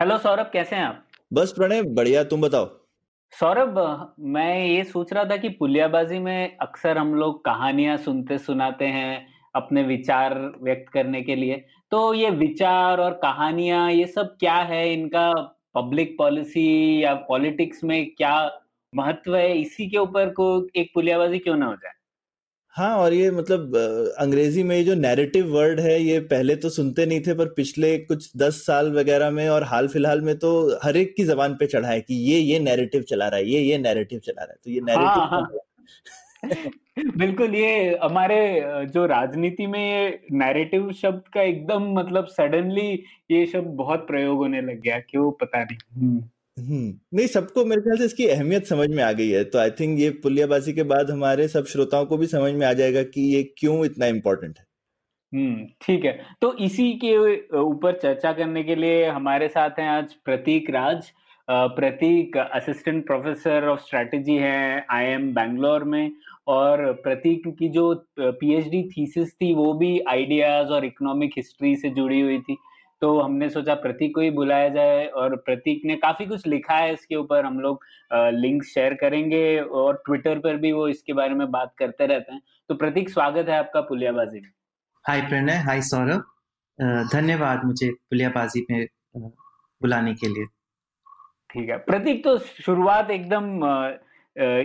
Hello Saurabh कैसे हैं आप? बस प्रणय बढ़िया तुम बताओ। सौरभ मैं ये सोच रहा था कि पुलियाबाजी में अक्सर हम लोग कहानियाँ सुनते सुनाते हैं अपने विचार व्यक्त करने के लिए। तो ये विचार और कहानियाँ ये सब क्या है? इनका पब्लिक पॉलिसी या पॉलिटिक्स में क्या महत्व है? इसी के ऊपर को एक पुलियाबाजी क्यों ना हो जाए? हाँ और ये मतलब अंग्रेज़ी में ये जो नैरेटिव वर्ड है ये पहले तो सुनते नहीं थे पर पिछले कुछ दस साल वगैरह में और हाल फ़िलहाल में तो हर एक की जबान पे चढ़ा है कि ये ये नैरेटिव चला रहा है ये ये नैरेटिव चला रहा है तो ये नैरेटिव हाँ। हाँ? बिल्कुल ये हमारे जो राजनीति में ये नैरेटिव शब्द का एकदम मतलब सडनली ये शब्द बहुत प्रयोग होने लग गया क्यों पता नहीं। हम्म नहीं, सबको मेरे ख्याल से इसकी अहमियत समझ में आ गई है। तो आई थिंक ये पुलियाबाजी के बाद हमारे सब श्रोताओं को भी समझ में आ जाएगा कि ये क्यों इतना इम्पोर्टेंट है। हम्म ठीक है। तो इसी के ऊपर चर्चा करने के लिए हमारे साथ हैं आज Prateek Raj. Prateek assistant professor of strategy हैं आईएम बैंगलोर में और प्रतीक की जो पीएचडी थीसिस थी वो भी आइडियाज़ और इकोनॉमिक हिस्ट्री से जुड़ी हुई थी। तो हमने सोचा प्रतीक को ही बुलाया जाए और प्रतीक ने काफ़ी कुछ लिखा है इसके ऊपर। हम लोग लिंक शेयर करेंगे और ट्विटर पर भी वो इसके बारे में बात करते रहते हैं। तो प्रतीक स्वागत है आपका पुलियाबाजी में। हाय प्रणय हाय सौरभ। धन्यवाद मुझे पुलियाबाजी में बुलाने के लिए। ठीक है। प्रतीक तो शुरुआत एकदम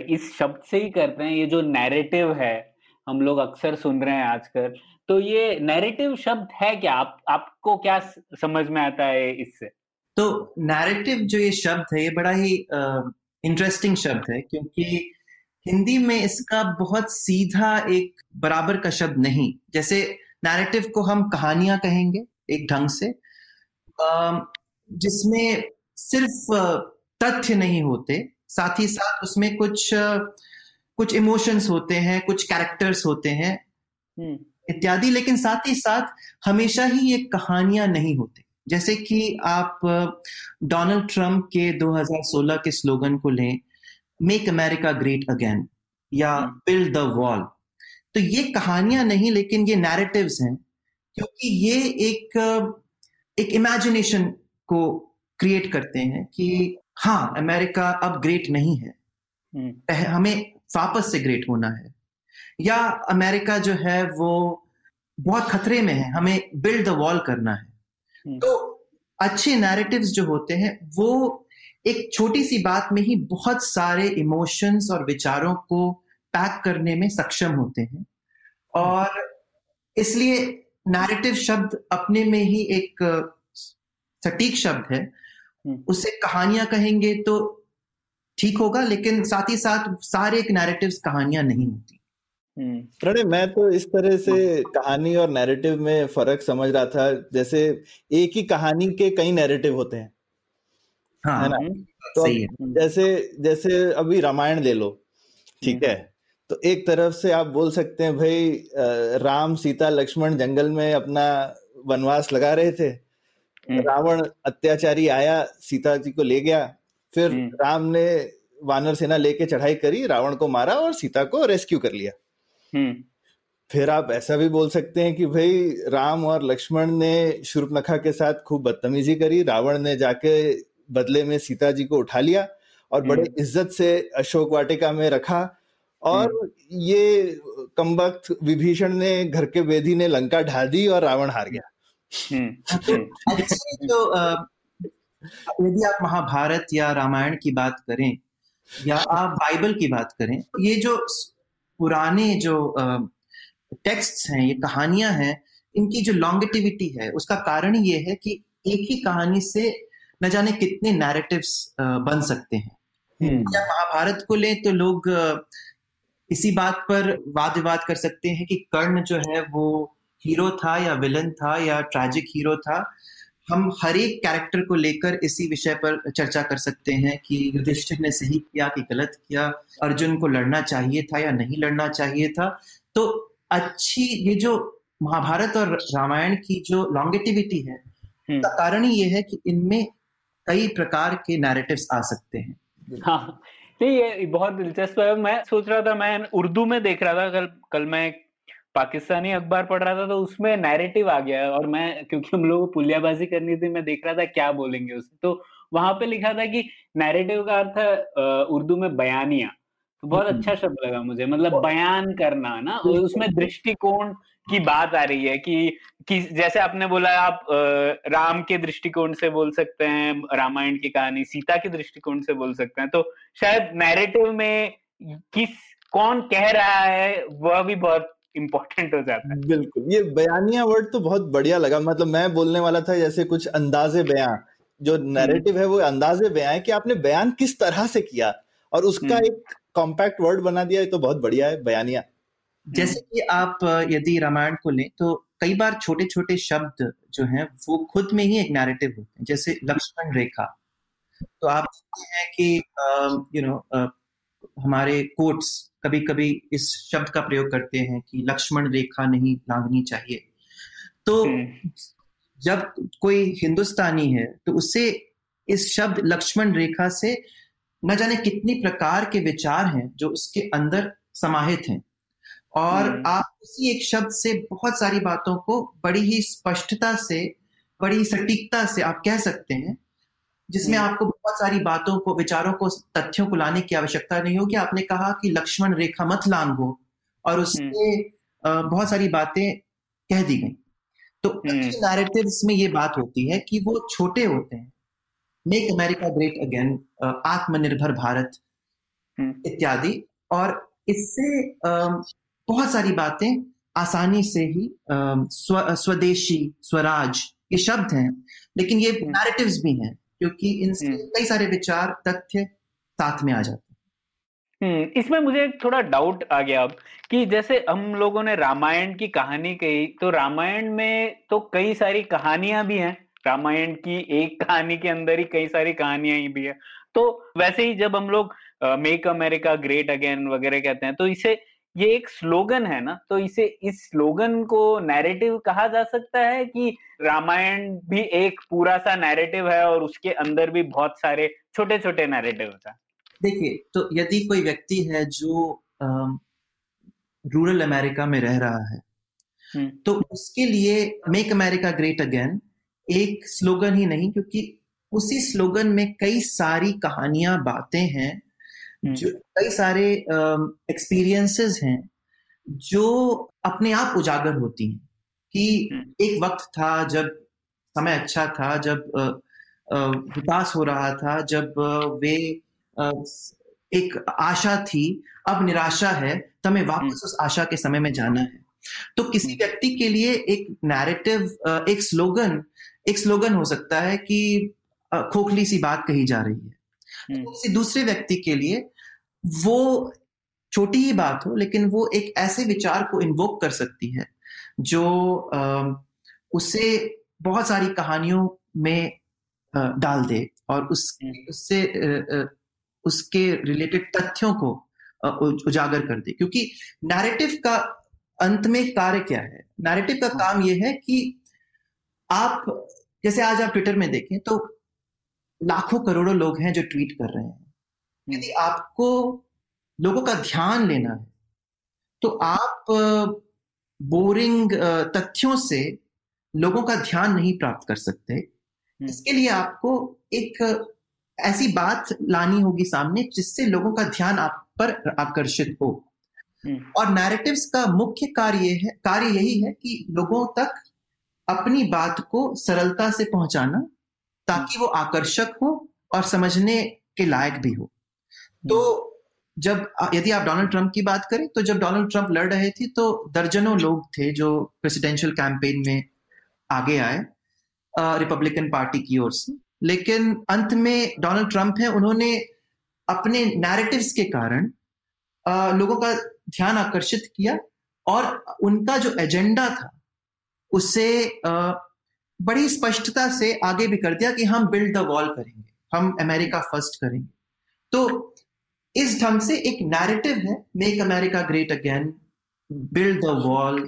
इस शब्द से ही करते हैं। ये जो नैरेटिव है हम लोग अक्सर सुन रहे हैं आजकल। तो ये नैरेटिव शब्द है क्या? आप, आपको क्या समझ में आता है इससे? तो नैरेटिव जो ये शब्द है, ये बड़ा ही इंटरेस्टिंग शब्द है, क्योंकि हिंदी में इसका बहुत सीधा एक बराबर का शब्द नहीं। जैसे नैरेटिव को हम कहानियाँ कहेंगे एक ढंग से जिसमें सिर्फ़ तथ्य नहीं होते, साथ ही साथ उसमें कुछ कुछ इमोशंस होते हैं कुछ कैरेक्टर्स होते हैं हम्म। इत्यादि लेकिन साथ ही साथ हमेशा ही ये कहानियाँ नहीं होती। जैसे कि आप डोनाल्ड ट्रंप के 2016 के स्लोगन को लें मेक अमेरिका ग्रेट अगेन या। बिल्ड द वॉल तो ये कहानियाँ नहीं लेकिन ये नैरेटिव्स हैं क्योंकि ये एक एक इमेजिनेशन को क्रिएट करते हैं कि हाँ अमेरिका अब ग्रेट नहीं है। हम्म। हमें वापस से ग्रेट होना है या अमेरिका जो है वो बहुत खतरे में है हमें बिल्ड द वॉल करना है हम्म। तो अच्छे नैरेटिव्स जो होते हैं वो एक छोटी सी बात में ही बहुत सारे इमोशंस और विचारों को पैक करने में सक्षम होते हैं और इसलिए नैरेटिव शब्द अपने में ही एक सटीक शब्द है हम्म। उसे कहानियाँ कहेंगे तो ठीक होगा लेकिन साथ ही साथ सारे एक नैरेटिव्स कहानियाँ नहीं होती। हम्म। प्रणय मैं तो इस तरह से कहानी और नैरेटिव में फ़र्क समझ रहा था जैसे एक ही कहानी के कई नैरेटिव होते हैं। हाँ। है ना? हम्म, तो सही है। जैसे जैसे अभी रामायण ले लो ठीक है? तो एक तरफ़ से आप बोल सकते हैं भाई राम सीता लक्ष्मण जंगल में अपना वनवास लगा रहे थे। हम्म, रावण अत्याचारी आया सीता जी को ले गया फिर हम्म। राम ने वानर सेना लेके चढ़ाई करी रावण को मारा और सीता को रेस्क्यू कर लिया। हम्म। फिर आप ऐसा भी बोल सकते हैं कि भाई राम और लक्ष्मण ने शूर्पणखा के साथ खूब बदतमीजी करी रावण ने जाके बदले में सीता जी को उठा लिया और बड़े हम्म। इज़्ज़त से अशोक वाटिका में रखा और ये कमबख्त विभीषण ने घर के वेदी ने लंका ढा दी और रावण हार गया। हम्म। तो जो यदि आप महाभारत या रामायण की बात करें या आप बाइबल की बात करें ये जो पुराने जो टेक्स्ट हैं ये कहानियाँ हैं इनकी जो लॉन्गेटिविटी है उसका कारण ये है कि एक ही कहानी से न जाने कितने नैरेटिव्स बन सकते हैं। हम्म। या महाभारत को लें तो लोग इसी बात पर वाद विवाद कर सकते हैं कि कर्ण जो है वो हीरो था या विलन था या ट्रैजिक हीरो था हम हर एक कैरेक्टर को लेकर इसी विषय पर चर्चा कर सकते हैं कि युधिष्ठिर ने सही किया कि गलत किया अर्जुन को लड़ना चाहिए था या नहीं लड़ना चाहिए था। तो अच्छी ये जो महाभारत और रामायण की जो लॉन्गेटिविटी है हम्म। का कारण ये है कि इनमें कई प्रकार के नैरेटिव्स आ सकते हैं। हाँ। नहीं ये बहुत दिलचस्प है। मैं सोच रहा था मैं उर्दू में देख रहा था कल कल मैं एक पाकिस्तानी अखबार पढ़ रहा था तो उसमें नैरेटिव आ गया और मैं क्योंकि हम लोग पुलियाबाजी करनी थी मैं देख रहा था क्या बोलेंगे उससे तो वहाँ पे लिखा था कि नैरेटिव का अर्थ है उर्दू में बयानिया। तो बहुत हम्म। अच्छा शब्द लगा मुझे मतलब बयान करना ना? उसमें दृष्टिकोण की बात आ रही है कि कि जैसे आपने बोला आप राम के दृष्टिकोण से बोल सकते हैं रामायण की कहानी सीता के दृष्टिकोण से बोल सकते हैं। तो शायद नैरेटिव में किस कौन कह रहा है वह भी बहुत इम्पोर्टेंट हो जाता है। बिल्कुल ये बयानिया वर्ड तो बहुत बढ़िया लगा। मतलब मैं बोलने वाला था जैसे कुछ अंदाजे बयां। जो नैरेटिव है वो अंदाजे बयां है कि आपने बयान किस तरह से किया। और उसका हम्म। एक कॉम्पैक्ट वर्ड बना दिया ये तो बहुत बढ़िया है बयानिया। जैसे कि आप यदि रामायण को लें तो कई बार छोटे छोटे शब्द जो हैं वो खुद में ही एक नैरेटिव होते हैं। जैसे लक्ष्मण रेखा। तो आप देखते हैं कि यू नो हमारे कोर्ट्स कभी कभी इस शब्द का प्रयोग करते हैं कि लक्ष्मण रेखा नहीं लांघनी चाहिए। तो हम्म, जब कोई हिंदुस्तानी है तो उसे इस शब्द लक्ष्मण रेखा से न जाने कितनी प्रकार के विचार हैं जो उसके अंदर समाहित हैं। और हम्म। आप उसी एक शब्द से बहुत सारी बातों को बड़ी ही स्पष्टता से बड़ी सटीकता से आप कह सकते हैं जिसमें हम्म। आपको बहुत सारी बातों को विचारों को तथ्यों को लाने की आवश्यकता नहीं होगी। आपने कहा कि लक्ष्मण रेखा मत लांघो और उससे अ, बहुत सारी बातें कह दी गई। तो हम्म। अच्छे नैरेटिव्स में ये बात होती है कि वो छोटे होते हैं। मेक अमेरिका ग्रेट अगेन आत्मनिर्भर भारत हम्म, इत्यादि। और इससे बहुत सारी बातें आसानी से ही स्व स्वदेशी स्वराज ये शब्द हैं। लेकिन ये हम्म। नैरेटिव्स भी हैं। क्योंकि इनसे हम्म। कई सारे विचार तथ्य साथ में आ जाते हैं। हम्म, इसमें मुझे थोड़ा डाउट आ गया अब कि जैसे हम लोगों ने रामायण की कहानी कही तो रामायण में तो कई सारी कहानियाँ भी हैं। रामायण की एक कहानी के अंदर ही कई सारी कहानियाँ ही भी है। तो वैसे ही जब हम लोग मेक अमेरिका ग्रेट अगेन वगैरह कहते हैं तो इसे ये एक स्लोगन है ना तो इसे इस स्लोगन को नैरेटिव कहा जा सकता है कि रामायण भी एक पूरा सा नैरेटिव है और उसके अंदर भी बहुत सारे छोटे छोटे नैरेटिव हैं देखिए तो यदि कोई व्यक्ति है जो रूरल अमेरिका में रह रहा है हम्म। तो उसके लिए मेक अमेरिका ग्रेट अगेन एक स्लोगन ही नहीं क्योंकि उसी स्लोगन में कई सारी कहानियाँ बातें हैं। जो कई सारे एक्सपीरियंसेस हैं जो अपने आप उजागर होती हैं कि हम्म। एक वक्त था जब समय अच्छा था जब विकास हो रहा था जब वे एक आशा थी अब निराशा है तो हमें वापस उस आशा के समय में जाना है तो किसी हम्म। व्यक्ति के लिए एक नैरेटिव एक स्लोगन एक स्लोगन हो सकता है कि खोखली सी बात कही जा रही है हम्म। किसी दूसरे व्यक्ति के लिए वो छोटी ही बात हो लेकिन वो एक ऐसे विचार को इन्वोक कर सकती है जो उसे बहुत सारी कहानियों में डाल दे और उस हम्म। उससे उसके रिलेटेड तथ्यों को उजागर कर दे। क्योंकि नैरेटिव का अंत में कार्य क्या है? नैरेटिव का काम यह है कि आप जैसे आज आप ट्विटर में देखें तो लाखों करोड़ों लोग हैं जो ट्वीट कर रहे हैं। यदि आपको लोगों का ध्यान लेना है तो आप बोरिंग तथ्यों से लोगों का ध्यान नहीं प्राप्त कर सकते। इसके लिए आपको एक ऐसी बात लानी होगी सामने जिससे लोगों का ध्यान आप पर आकर्षित हो। हम्म। और नैरेटिव्स का मुख्य कार्य है कार्य यही है कि लोगों तक अपनी बात को सरलता से पहुंचाना ताकि वो आकर्षक हो और समझने के लायक भी हो। तो जब यदि आप डोनाल्ड ट्रंप की बात करें तो जब डोनाल्ड ट्रंप लड़ रहे थे तो दर्जनों लोग थे जो प्रेसिडेंशियल कैंपेन में आगे आए रिपब्लिकन पार्टी की ओर से। लेकिन अंत में डोनाल्ड ट्रंप है उन्होंने अपने नैरेटिव्स के कारण अ, लोगों का ध्यान आकर्षित किया और उनका जो एजेंडा था उसे अ, बड़ी स्पष्टता से आगे भी कर दिया कि हम बिल्ड द वॉल करेंगे हम अमेरिका फ़र्स्ट करेंगे। तो इस ढंग से एक नैरेटिव है make America great again build the wall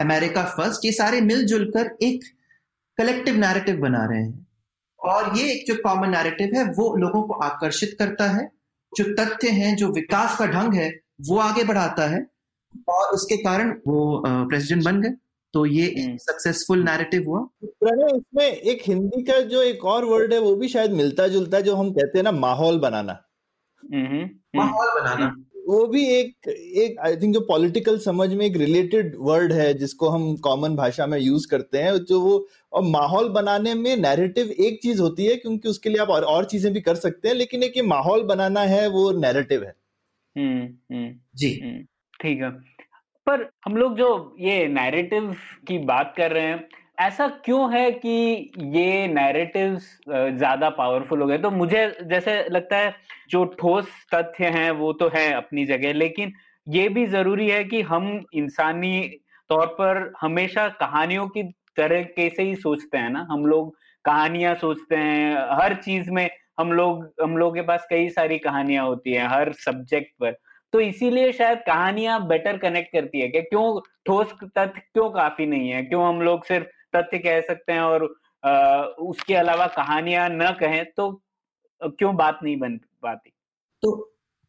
America first ये सारे मिलजुल कर एक कलेक्टिव नैरेटिव बना रहे हैं। और ये एक जो कॉमन नैरेटिव है वो लोगों को आकर्षित करता है जो तथ्य हैं जो विकास का ढंग है वो आगे बढ़ाता है और उसके कारण वो प्रेसिडेंट बन गए। तो ये सक्सेसफुल हम्म। नैरेटिव हुआ। प्रणय इसमें एक हिंदी का जो एक और वर्ड है वो भी शायद मिलता जुलता है जो हम कहते हैं ना माहौल बनाना। हम्म, हम्म, माहौल बनाना। वो भी एक एक आई थिंक जो पॉलिटिकल समझ में एक रिलेटेड वर्ड है जिसको हम कॉमन भाषा में यूज़ करते हैं जो वो और माहौल बनाने में नैरेटिव एक चीज़ होती है क्योंकि उसके लिए आप और, और चीज़ें भी कर सकते हैं लेकिन एक ये माहौल बनाना है वो नैरेटिव है। जी। ठीक है। पर हम लोग जो ये नैरेटिव की बात कर रहे हैं ऐसा क्यों है कि ये नैरेटिव्स ज़्यादा पावरफुल हो गए? तो मुझे जैसे लगता है, जो ठोस तथ्य हैं, वो तो है अपनी जगह, लेकिन ये भी ज़रूरी है कि हम इंसानी तौर पर हमेशा कहानियों की तरह कैसे ही सोचते हैं ना? हम लोग कहानियाँ सोचते हैं, हर चीज़ में हम लोग हम लोग के पास कई सारी कहानियाँ होती हैं, हर सब्जेक्ट पर। तो इसीलिए शायद कहानियाँ बेटर कनेक्ट करती है कि क्यों ठोस तथ्य क्यों काफ़ी नहीं है? क्यों हम लोग सिर्फ़ तथ्य कह सकते हैं और आ, उसके अलावा कहानियाँ न कहें तो क्यों बात नहीं बन पाती तो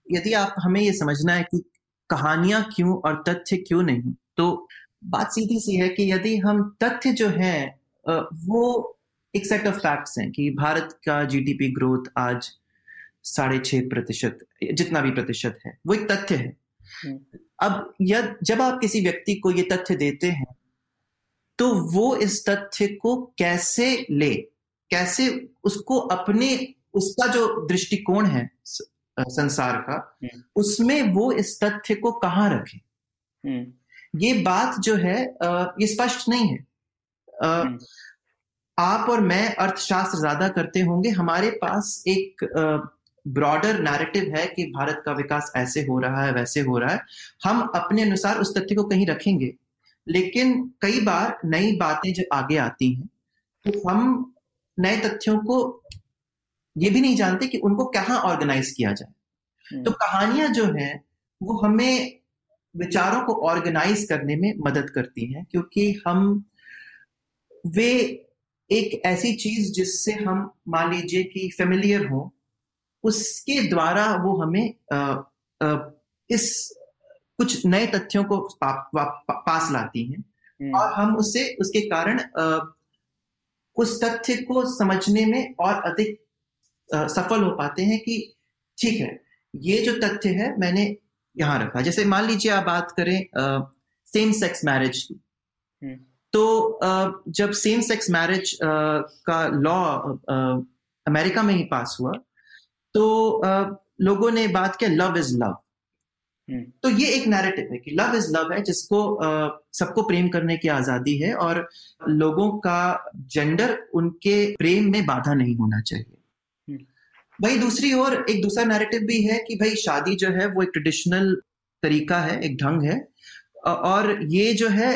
यदि आप हमें ये समझना है कि कहानियाँ क्यों और तथ्य क्यों नहीं तो बात सीधी सी है कि यदि हम तथ्य जो है वो एक सेट ऑफ़ फैक्ट्स हैं कि भारत का जीडीपी ग्रोथ आज साढ़े छह प्रतिशत जितना भी प्रतिशत है वो एक तथ्य है हम्म। अब यद जब आप किसी व्यक्ति को ये तथ्य देते हैं तो वो इस तथ्य को कैसे ले? कैसे उसको अपने उसका जो दृष्टिकोण है संसार का हम्म। उसमें वो इस तथ्य को कहाँ रखे? हम्म। ये बात जो है ये स्पष्ट नहीं है। आप और मैं अर्थशास्त्र ज़्यादा करते होंगे। हमारे पास एक ब्रॉडर नैरेटिव है कि भारत का विकास ऐसे हो रहा है वैसे हो रहा है। हम अपने अनुसार उस तथ्य को कहीं रखेंगे। लेकिन कई बार नई बातें जब आगे आती हैं तो हम नए तथ्यों को ये भी नहीं जानते कि उनको कहाँ ऑर्गेनाइज किया जाए हम्म। तो कहानियाँ जो हैं वो हमें विचारों को ऑर्गेनाइज करने में मदद करती हैं क्योंकि हम वे एक ऐसी चीज़ जिससे हम मान लीजिए कि फेमिलियर हो उसके द्वारा वो हमें आ, आ, इस कुछ नए तथ्यों को पा, पा, पा, पास लाती हैं हम्म। और हम उससे उसके कारण आ, उस तथ्य को समझने में और अधिक सफल हो पाते हैं कि ठीक है ये जो तथ्य है मैंने यहाँ रखा जैसे मान लीजिए आप बात करें सेम सेक्स मैरिज की हम्म। तो जब सेम सेक्स मैरिज का लॉ अमेरिका में ही पास हुआ तो लोगों ने बात किया लव इज़ लव तो ये एक नैरेटिव है कि लव इज़ लव है जिसको सबको प्रेम करने की आज़ादी है और लोगों का जेंडर उनके प्रेम में बाधा नहीं होना चाहिए। भाई दूसरी ओर एक दूसरा नैरेटिव भी है कि भाई शादी जो है वो एक ट्रेडिशनल तरीका है एक ढंग है। और ये जो है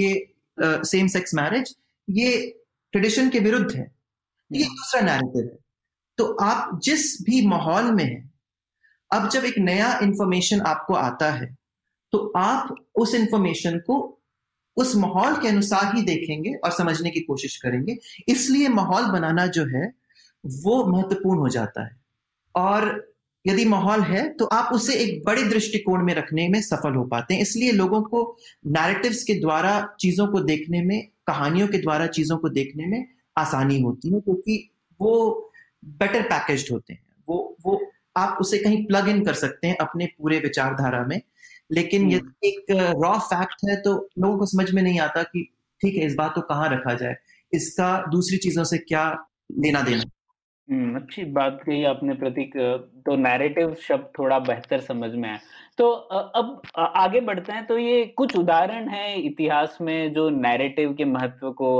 ये सेम सेक्स मैरिज ये ट्रेडिशन के विरुद्ध है। ये हम्म। दूसरा नैरेटिव है। तो आप जिस भी माहौल में हैं अब जब एक नया इंफॉर्मेशन आपको आता है तो आप उस इंफॉर्मेशन को उस माहौल के अनुसार ही देखेंगे और समझने की कोशिश करेंगे। इसलिए माहौल बनाना जो है, वो महत्वपूर्ण हो जाता है। और यदि माहौल है तो आप उसे एक बड़े दृष्टिकोण में रखने में सफल हो पाते हैं। इसलिए लोगों को नैरेटिव्स के द्वारा, चीज़ों को देखने में, कहानियों के द्वारा चीज़ों को देखने में आसानी होती है, क्योंकि वो बेटर पैकेज्ड होते हैं। वो वो आप उसे कहीं प्लग इन कर सकते हैं अपने पूरे विचारधारा में। लेकिन हम्म। यदि एक रॉ फैक्ट है तो लोगों को समझ में नहीं आता कि ठीक है इस बात को कहाँ रखा जाए। इसका दूसरी चीज़ों से क्या लेना देना। हम्म, अच्छी बात कही आपने प्रतीक तो नैरेटिव शब्द थोड़ा बेहतर समझ में आया। तो अब आगे बढ़ते हैं तो ये कुछ उदाहरण है इतिहास में जो नैरेटिव के महत्व को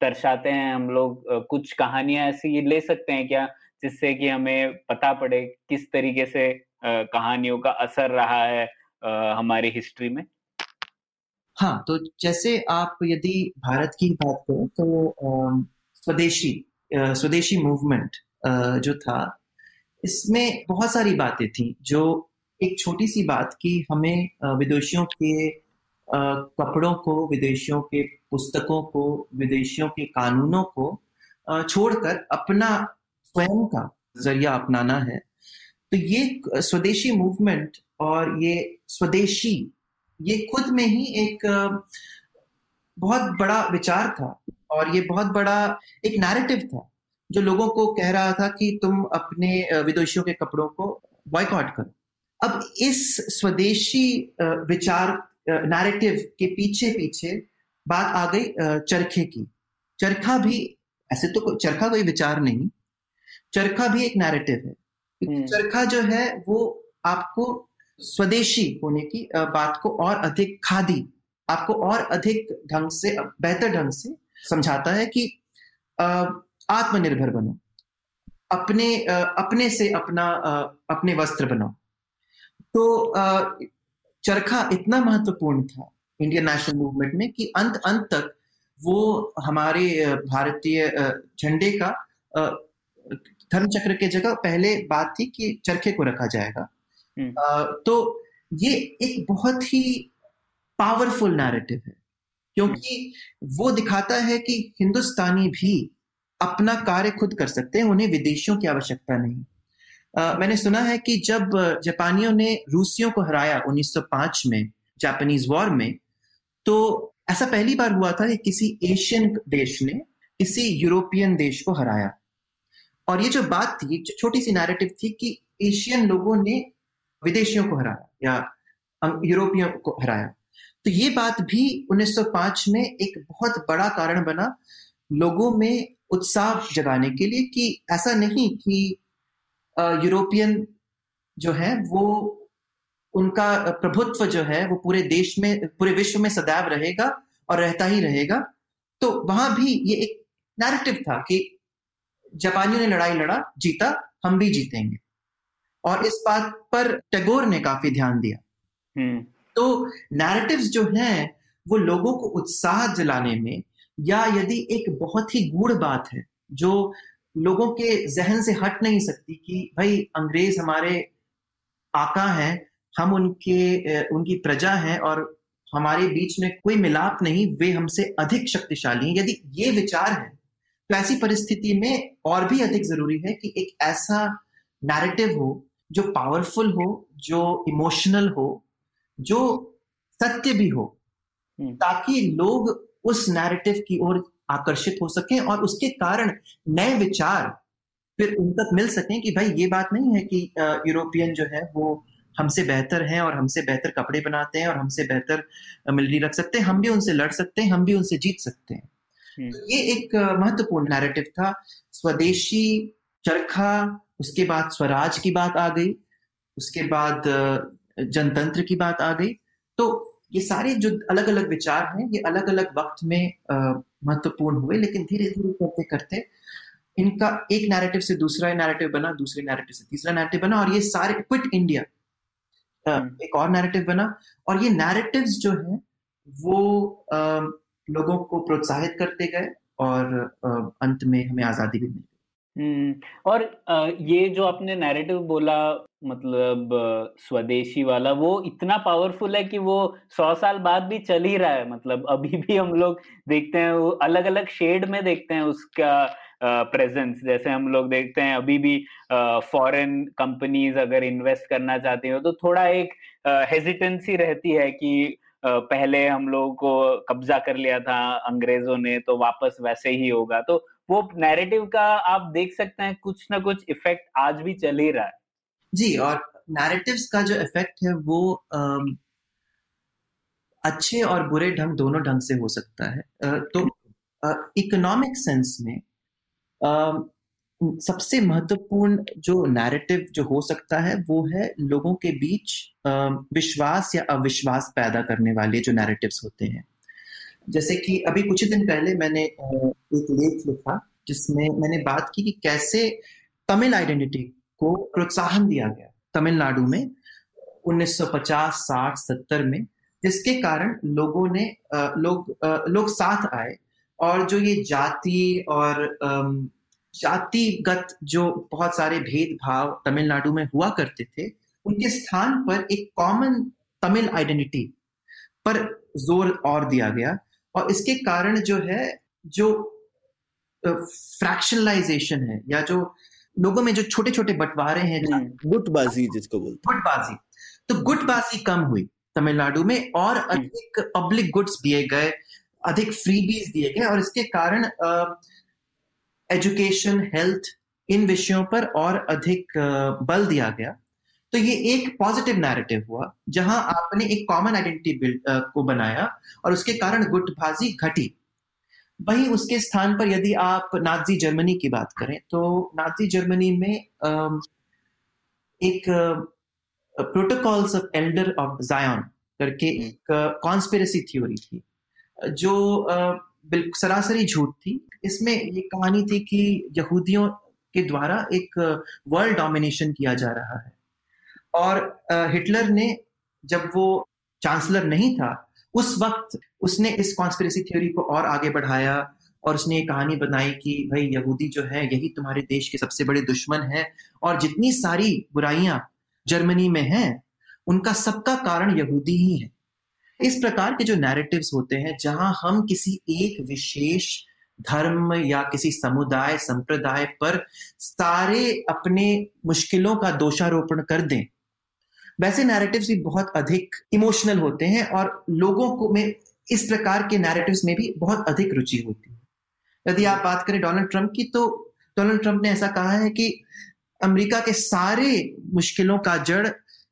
दर्शाते हैं। हम लोग कुछ कहानियाँ ऐसी ले सकते हैं क्या? जिससे कि हमें पता पड़े किस तरीके से कहानियों का असर रहा है हमारी हिस्ट्री में। हाँ तो जैसे आप यदि भारत की बात करें तो स्वदेशी स्वदेशी मूवमेंट जो था, इसमें बहुत सारी बातें थी, जो एक छोटी सी बात की हमें विदेशियों के कपड़ों को, विदेशियों के पुस्तकों को, विदेशियों के कानूनों को छोड़कर अपना स्वयं का ज़रिया अपनाना है। तो ये स्वदेशी मूवमेंट और ये स्वदेशी, ये खुद में ही एक बहुत बड़ा विचार था और ये बहुत बड़ा एक नैरेटिव था जो लोगों को कह रहा था कि तुम अपने विदेशियों के कपड़ों को बॉयकॉट करो। अब इस स्वदेशी विचार नैरेटिव के पीछे पीछे बात आ गई चरखे की। चरखा भी, ऐसे तो चरखा कोई विचार नहीं चरखा भी एक नैरेटिव है। हम्म। चरखा जो है वो आपको स्वदेशी होने की बात को और अधिक खादी आपको और अधिक ढंग से बेहतर ढंग से समझाता है कि आत्मनिर्भर बनो। अपने अपने से अपना अपने वस्त्र बनाओ तो चरखा इतना महत्वपूर्ण था इंडियन नेशनल मूवमेंट में कि अंत अंत तक वो हमारे भारतीय झंडे का धर्म चक्र के जगह पहले बात थी कि चरखे को रखा जाएगा। हम्म। तो ये एक बहुत ही पावरफुल नैरेटिव है क्योंकि वो दिखाता है कि हिंदुस्तानी भी अपना कार्य खुद कर सकते हैं उन्हें विदेशियों की आवश्यकता नहीं। uh, मैंने सुना है कि जब जापानियों ने रूसियों को हराया 1905 में जापानीज वॉर में तो ऐसा पहली बार हुआ था कि किसी एशियन देश ने किसी यूरोपियन देश को हराया। और ये जो बात थी छोटी सी नैरेटिव थी कि एशियन लोगों ने विदेशियों को हराया या यूरोपियों को हराया। तो ये बात भी 1905 में एक बहुत बड़ा कारण बना लोगों में उत्साह जगाने के लिए कि ऐसा नहीं कि यूरोपियन जो है वो, उनका प्रभुत्व जो है वो पूरे देश में, पूरे विश्व में सदैव रहेगा और रहता ही रहेगा। तो वहाँ भी ये एक नैरेटिव था कि जापानियों ने लड़ाई लड़ा जीता हम भी जीतेंगे। और इस बात पर टैगोर ने काफ़ी ध्यान दिया। हम्म। तो नैरेटिव्स जो हैं वो लोगों को उत्साह जलाने में या यदि एक बहुत ही गूढ़ बात है जो लोगों के जहन से हट नहीं सकती कि भाई अंग्रेज़ हमारे आका हैं हम उनके उनकी प्रजा हैं और हमारे बीच में कोई मिलाप नहीं वे हमसे अधिक शक्तिशाली हैं। यदि ये विचार है तो ऐसी परिस्थिति में और भी अधिक ज़रूरी है कि एक ऐसा नैरेटिव हो जो पावरफुल हो जो इमोशनल हो जो सत्य भी हो हम्म। ताकि लोग उस नैरेटिव की ओर आकर्षित हो सकें और उसके कारण नए विचार फिर उन तक मिल सकें कि भाई ये बात नहीं है कि यूरोपियन जो है वो हमसे बेहतर हैं और हमसे बेहतर कपड़े बनाते हैं और हमसे बेहतर मिलिट्री रख सकते हैं हम भी उनसे लड़ सकते हैं हम भी उनसे जीत सकते हैं। तो ये एक महत्वपूर्ण नैरेटिव था। स्वदेशी चरखा उसके बाद स्वराज की बात आ गई उसके बाद जनतंत्र की बात आ गई। तो ये सारे जो अलग अलग विचार हैं ये अलग अलग वक्त में महत्वपूर्ण हुए लेकिन धीरे धीरे करते करते इनका एक नैरेटिव से दूसरा नैरेटिव बना दूसरे नैरेटिव से तीसरा नैरेटिव बना और ये सारे क्विट इंडिया हम्म। एक और नैरेटिव बना और ये नैरेटिव्स जो है वो लोगों को प्रोत्साहित करते गए और अंत में हमें आज़ादी भी मिली। हम्म, और ये जो आपने नैरेटिव बोला मतलब स्वदेशी वाला वो इतना पावरफुल है कि वो सौ साल बाद भी चल ही रहा है। मतलब अभी भी हम लोग देखते हैं वो अलग अलग शेड में देखते हैं उसका प्रेजेंस जैसे हम लोग देखते हैं अभी भी फॉरेन कंपनीज़ अगर इन्वेस्ट करना चाहती हो तो थोड़ा एक हेजिटेंसी रहती है कि पहले हम लोगों को कब्जा कर लिया था अंग्रेज़ों ने तो वापस वैसे ही होगा। तो वो नैरेटिव का आप देख सकते हैं, कुछ ना कुछ इफ़ेक्ट आज भी चल ही रहा है। जी, और नैरेटिव्स का जो इफ़ेक्ट है, वो अच्छे और बुरे ढंग, दोनों ढंग से हो सकता है। तो इकोनॉमिक सेंस में सबसे महत्वपूर्ण जो नैरेटिव जो हो सकता है वो है लोगों के बीच विश्वास या अविश्वास पैदा करने वाले जो नैरेटिव्स होते हैं। जैसे कि अभी कुछ दिन पहले मैंने एक लेख लिखा जिसमें मैंने बात की कि कैसे तमिल आइडेंटिटी को प्रोत्साहन दिया गया तमिलनाडु में 1950, 60, 70 में जिसके कारण लोगों ने लोग लोग साथ आए और जो ये जाति और जातिगत जो बहुत सारे भेदभाव तमिलनाडु में हुआ करते थे उनके स्थान पर एक कॉमन तमिल आइडेंटिटी पर ज़ोर और दिया गया। और इसके कारण जो है जो फ्रैक्शनलाइजेशन है या जो लोगों में जो छोटे छोटे बंटवारे हैं हम्म, गुटबाजी जिसको बोलते गुटबाजी। तो गुटबाजी कम हुई तमिलनाडु में और हम्म। अधिक पब्लिक गुड्स दिए गए अधिक फ्रीबीज दिए गए और इसके कारण एजुकेशन हेल्थ इन विषयों पर और अधिक बल दिया गया तो ये एक पॉजिटिव नैरेटिव हुआ जहाँ आपने एक कॉमन आइडेंटिटी बिल्ड को बनाया और उसके कारण गुटबाजी घटी वहीं उसके स्थान पर यदि आप नाजी जर्मनी की बात करें तो नाजी जर्मनी में एक प्रोटोकॉल्स ऑफ़ एल्डर ऑफ़ जायन करके हम्म। एक कॉन्स्पिरसी थ्योरी थी जो बिल्कुल सरासरी झूठ थी। इसमें ये कहानी थी कि यहूदियों के द्वारा एक वर्ल्ड डोमिनेशन किया जा रहा है। और हिटलर ने जब वो चांसलर नहीं था, उस वक्त उसने इस कॉन्स्परेसी थ्योरी को और आगे बढ़ाया और उसने ये कहानी बनाई कि भाई यहूदी जो है, यही तुम्हारे देश के सबसे बड़े दुश्मन है और जितनी सारी बुराइयाँ जर्मनी में हैं, उनका सबका कारण यहूदी ही है। इस प्रकार के जो नैरेटिव्स होते हैं, जहाँ हम किसी एक विशेष धर्म या किसी समुदाय, संप्रदाय पर सारे अपने मुश्किलों का दोषारोपण कर दें। वैसे नैरेटिव्स भी बहुत अधिक इमोशनल होते हैं और लोगों को में, इस प्रकार के नैरेटिव्स में भी बहुत अधिक रुचि होती है। यदि आप बात करें डोनाल्ड ट्रंप की तो डोनाल्ड ट्रंप ने ऐसा कहा है कि अमेरिका के सारे मुश्किलों का जड़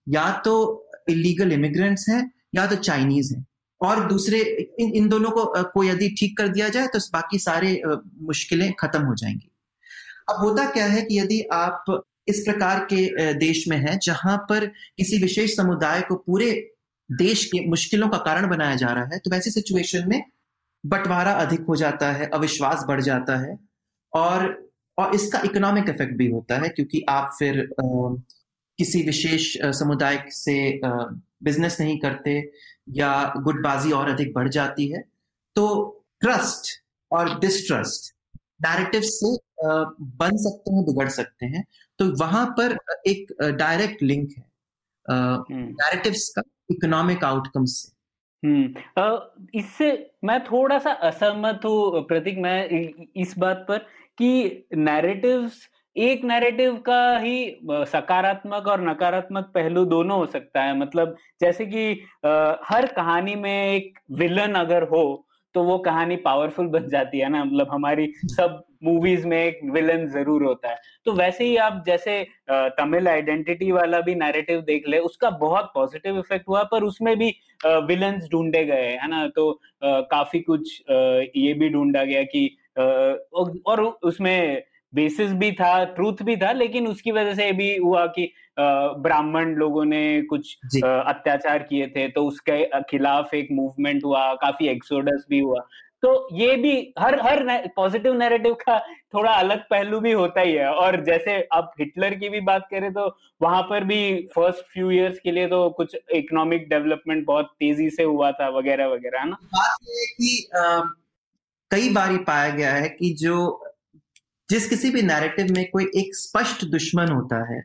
या तो इलीगल इमिग्रेंट्स हैं या तो चाइनीज़ हैं। और दूसरे इन, इन दोनों को को यदि ठीक कर दिया जाए तो बाकी सारे मुश्किलें खत्म हो जाएँगी। अब होता क्या है कि यदि आप इस प्रकार के देश में है जहाँ पर किसी विशेष समुदाय को पूरे देश के मुश्किलों का कारण बनाया जा रहा है तो वैसी सिचुएशन में बंटवारा अधिक हो जाता है अविश्वास बढ़ जाता है और और इसका इकोनॉमिक इफ़ेक्ट भी होता है क्योंकि आप फिर किसी विशेष समुदाय से बिज़नेस नहीं करते या गुटबाजी और अधिक बढ़ जाती है तो ट्रस्ट और डिस्ट्रस्ट नैरेटिव से बन सकते हैं बिगड़ सकते हैं तो वहाँ पर एक डायरेक्ट लिंक है नैरेटिव्स हम्म। का इकोनॉमिक आउटकम से हम्म इससे मैं थोड़ा सा असहमत हूँ प्रतीक मैं इस बात पर कि नैरेटिव्स एक नैरेटिव का ही सकारात्मक और नकारात्मक पहलू दोनों हो सकता है। मतलब जैसे कि हर कहानी में एक विलन अगर हो तो वो कहानी पावरफुल बन जाती है ना। मतलब हमारी सब मूवीज़ में एक विलन ज़रूर होता है। तो वैसे ही आप जैसे तमिल आइडेंटिटी वाला भी नैरेटिव देख ले, उसका बहुत पॉजिटिव इफ़ेक्ट हुआ, पर उसमें भी विलन ढूंढे गए, है ना? तो काफ़ी कुछ ये भी ढूंढा गया कि और उसमें बेसिस भी था ट्रूथ भी था लेकिन उसकी वजह से भी हुआ कि ब्राह्मण लोगों ने कुछ अत्याचार किए थे तो उसके खिलाफ एक मूवमेंट हुआ काफ़ी एक्सोडस भी हुआ। तो ये भी हर हर पॉजिटिव नैरेटिव का थोड़ा अलग पहलू भी होता ही है। और जैसे आप हिटलर की भी बात करें तो वहाँ पर भी फ़र्स्ट फ्यू इयर्स के लिए तो कुछ इकोनॉमिक डेवलपमेंट बहुत तेज़ी से हुआ था वगैरह वगैरह है ना? बात ये कि आ, कई बार पाया गया है कि जो जिस किसी भी नैरेटिव में कोई एक स्पष्ट दुश्मन होता है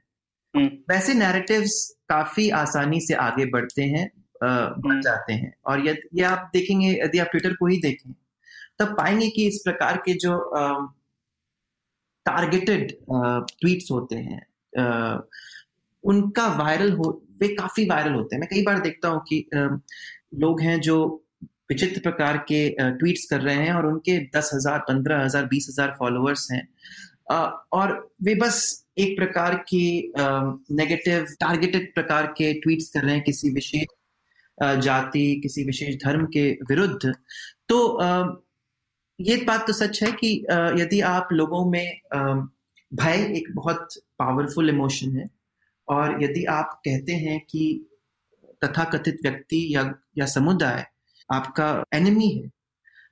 हम्म। वैसे नैरेटिव्स काफ़ी आसानी से आगे बढ़ते हैं बढ़ हम्म। जाते हैं और यदि आप देखेंगे यदि आप ट्विटर को ही देखें तब पाएँगे कि इस प्रकार के जो टारगेटेड ट्वीट्स होते हैं आ, उनका वायरल हो वे काफ़ी वायरल होते हैं मैं कई बार देखता हूँ कि आ, लोग हैं जो विचित्र प्रकार के ट्वीट्स कर रहे हैं और उनके दस हज़ार, पंद्रह हज़ार, बीस हज़ार फॉलोअर्स हैं। और वे बस एक प्रकार की नेगेटिव टारगेटेड प्रकार के ट्वीट्स कर रहे हैं किसी विशेष जाति, किसी विशेष धर्म के विरुद्ध। तो ये बात तो सच है कि यदि आप लोगों में भय एक बहुत पावरफुल इमोशन है और यदि आप कहते हैं कि तथाकथित व्यक्ति या या समुदाय आपका एनिमी है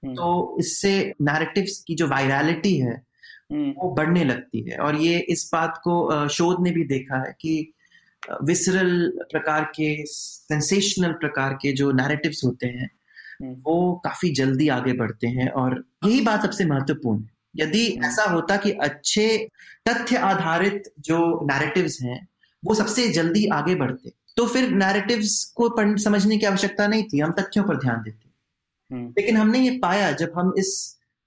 हम्म। तो इससे नैरेटिव्स की जो वायरलिटी है हम्म। वो बढ़ने लगती है और ये इस बात को शोध ने भी देखा है कि विसरल प्रकार के सेंसेशनल प्रकार के जो नैरेटिव्स होते हैं हम्म। वो काफ़ी जल्दी आगे बढ़ते हैं और यही बात सबसे महत्वपूर्ण है यदि। ऐसा होता कि अच्छे तथ्य आधारित जो नैरेटिव्स हैं वो सबसे जल्दी आगे बढ़ते तो फिर नैरेटिव्स को पढ़ समझने की आवश्यकता नहीं थी हम तथ्यों पर ध्यान देते हम्म, लेकिन हमने ये पाया जब हम इस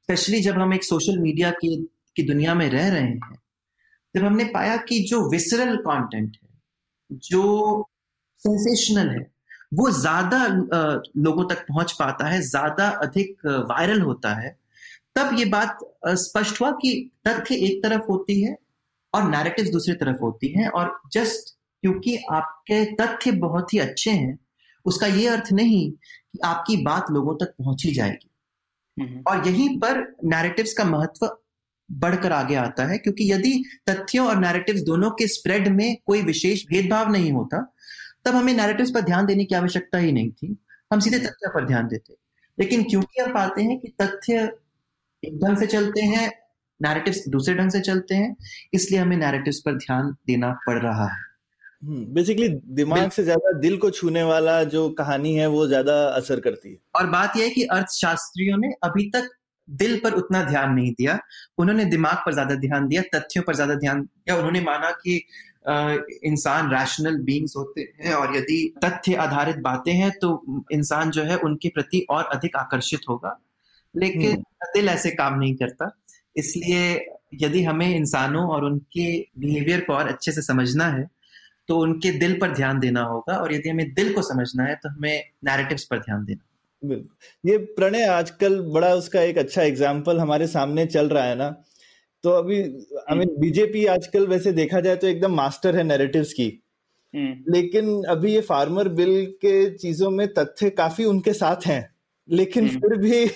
स्पेशली जब हम एक सोशल मीडिया की की दुनिया में रह रहे हैं जब हमने पाया कि जो विसरल कंटेंट है जो सेंसेशनल है वो ज़्यादा लोगों तक पहुँच पाता है ज़्यादा अधिक वायरल होता है तब ये बात स्पष्ट हुआ कि तथ्य एक तरफ़ होती है और नैरेटिव दूसरी तरफ़ होती है और जस्ट क्योंकि आपके तथ्य बहुत ही अच्छे हैं। उसका ये अर्थ नहीं कि आपकी बात लोगों तक पहुँची जाएगी। हम्म, और यहीं पर नैरेटिव्स का महत्व बढ़कर आगे आता है क्योंकि यदि तथ्यों और नैरेटिव्स दोनों के स्प्रेड में कोई विशेष भेदभाव नहीं होता तब हमें नैरेटिव्स पर ध्यान देने की आवश्यकता ही नहीं थी। हम सीधे तथ्य पर ध्यान देते। लेकिन क्योंकि हम पाते हैं कि तथ्य एक ढंग से चलते हैं नैरेटिव्स दूसरे ढंग से चलते हैं इसलिए हमें नैरेटिव्स पर ध्यान देना पड़ रहा है। बेसिकली दिमाग से ज़्यादा दिल को छूने वाला जो कहानी है वो ज़्यादा असर करती है। और बात यह है कि अर्थशास्त्रियों ने अभी तक दिल पर उतना ध्यान नहीं दिया। उन्होंने दिमाग पर ज़्यादा ध्यान दिया तथ्यों पर ज़्यादा ध्यान दिया। उन्होंने माना कि इंसान रैशनल बींग्स होते हैं और यदि तथ्य आधारित बातें हैं तो इंसान जो है उनके प्रति और अधिक आकर्षित होगा। लेकिन दिल ऐसे काम नहीं करता। इसलिए यदि हमें इंसानों और उनके बिहेवियर को और अच्छे से समझना है तो उनके दिल पर ध्यान देना होगा और यदि हमें दिल को समझना है तो हमें नैरेटिव्स पर ध्यान देना। ये प्रणय आजकल बड़ा उसका एक अच्छा एग्ज़ाम्पल हमारे सामने चल रहा है ना। तो अभी आई मीन बीजेपी आजकल वैसे देखा जाए तो एकदम मास्टर है नैरेटिव्स की। हम्म, लेकिन अभी ये फार्मर बिल के चीज़ों में तथ्य काफ़ी उनके साथ हैं। लेकिन हम्म। फिर भी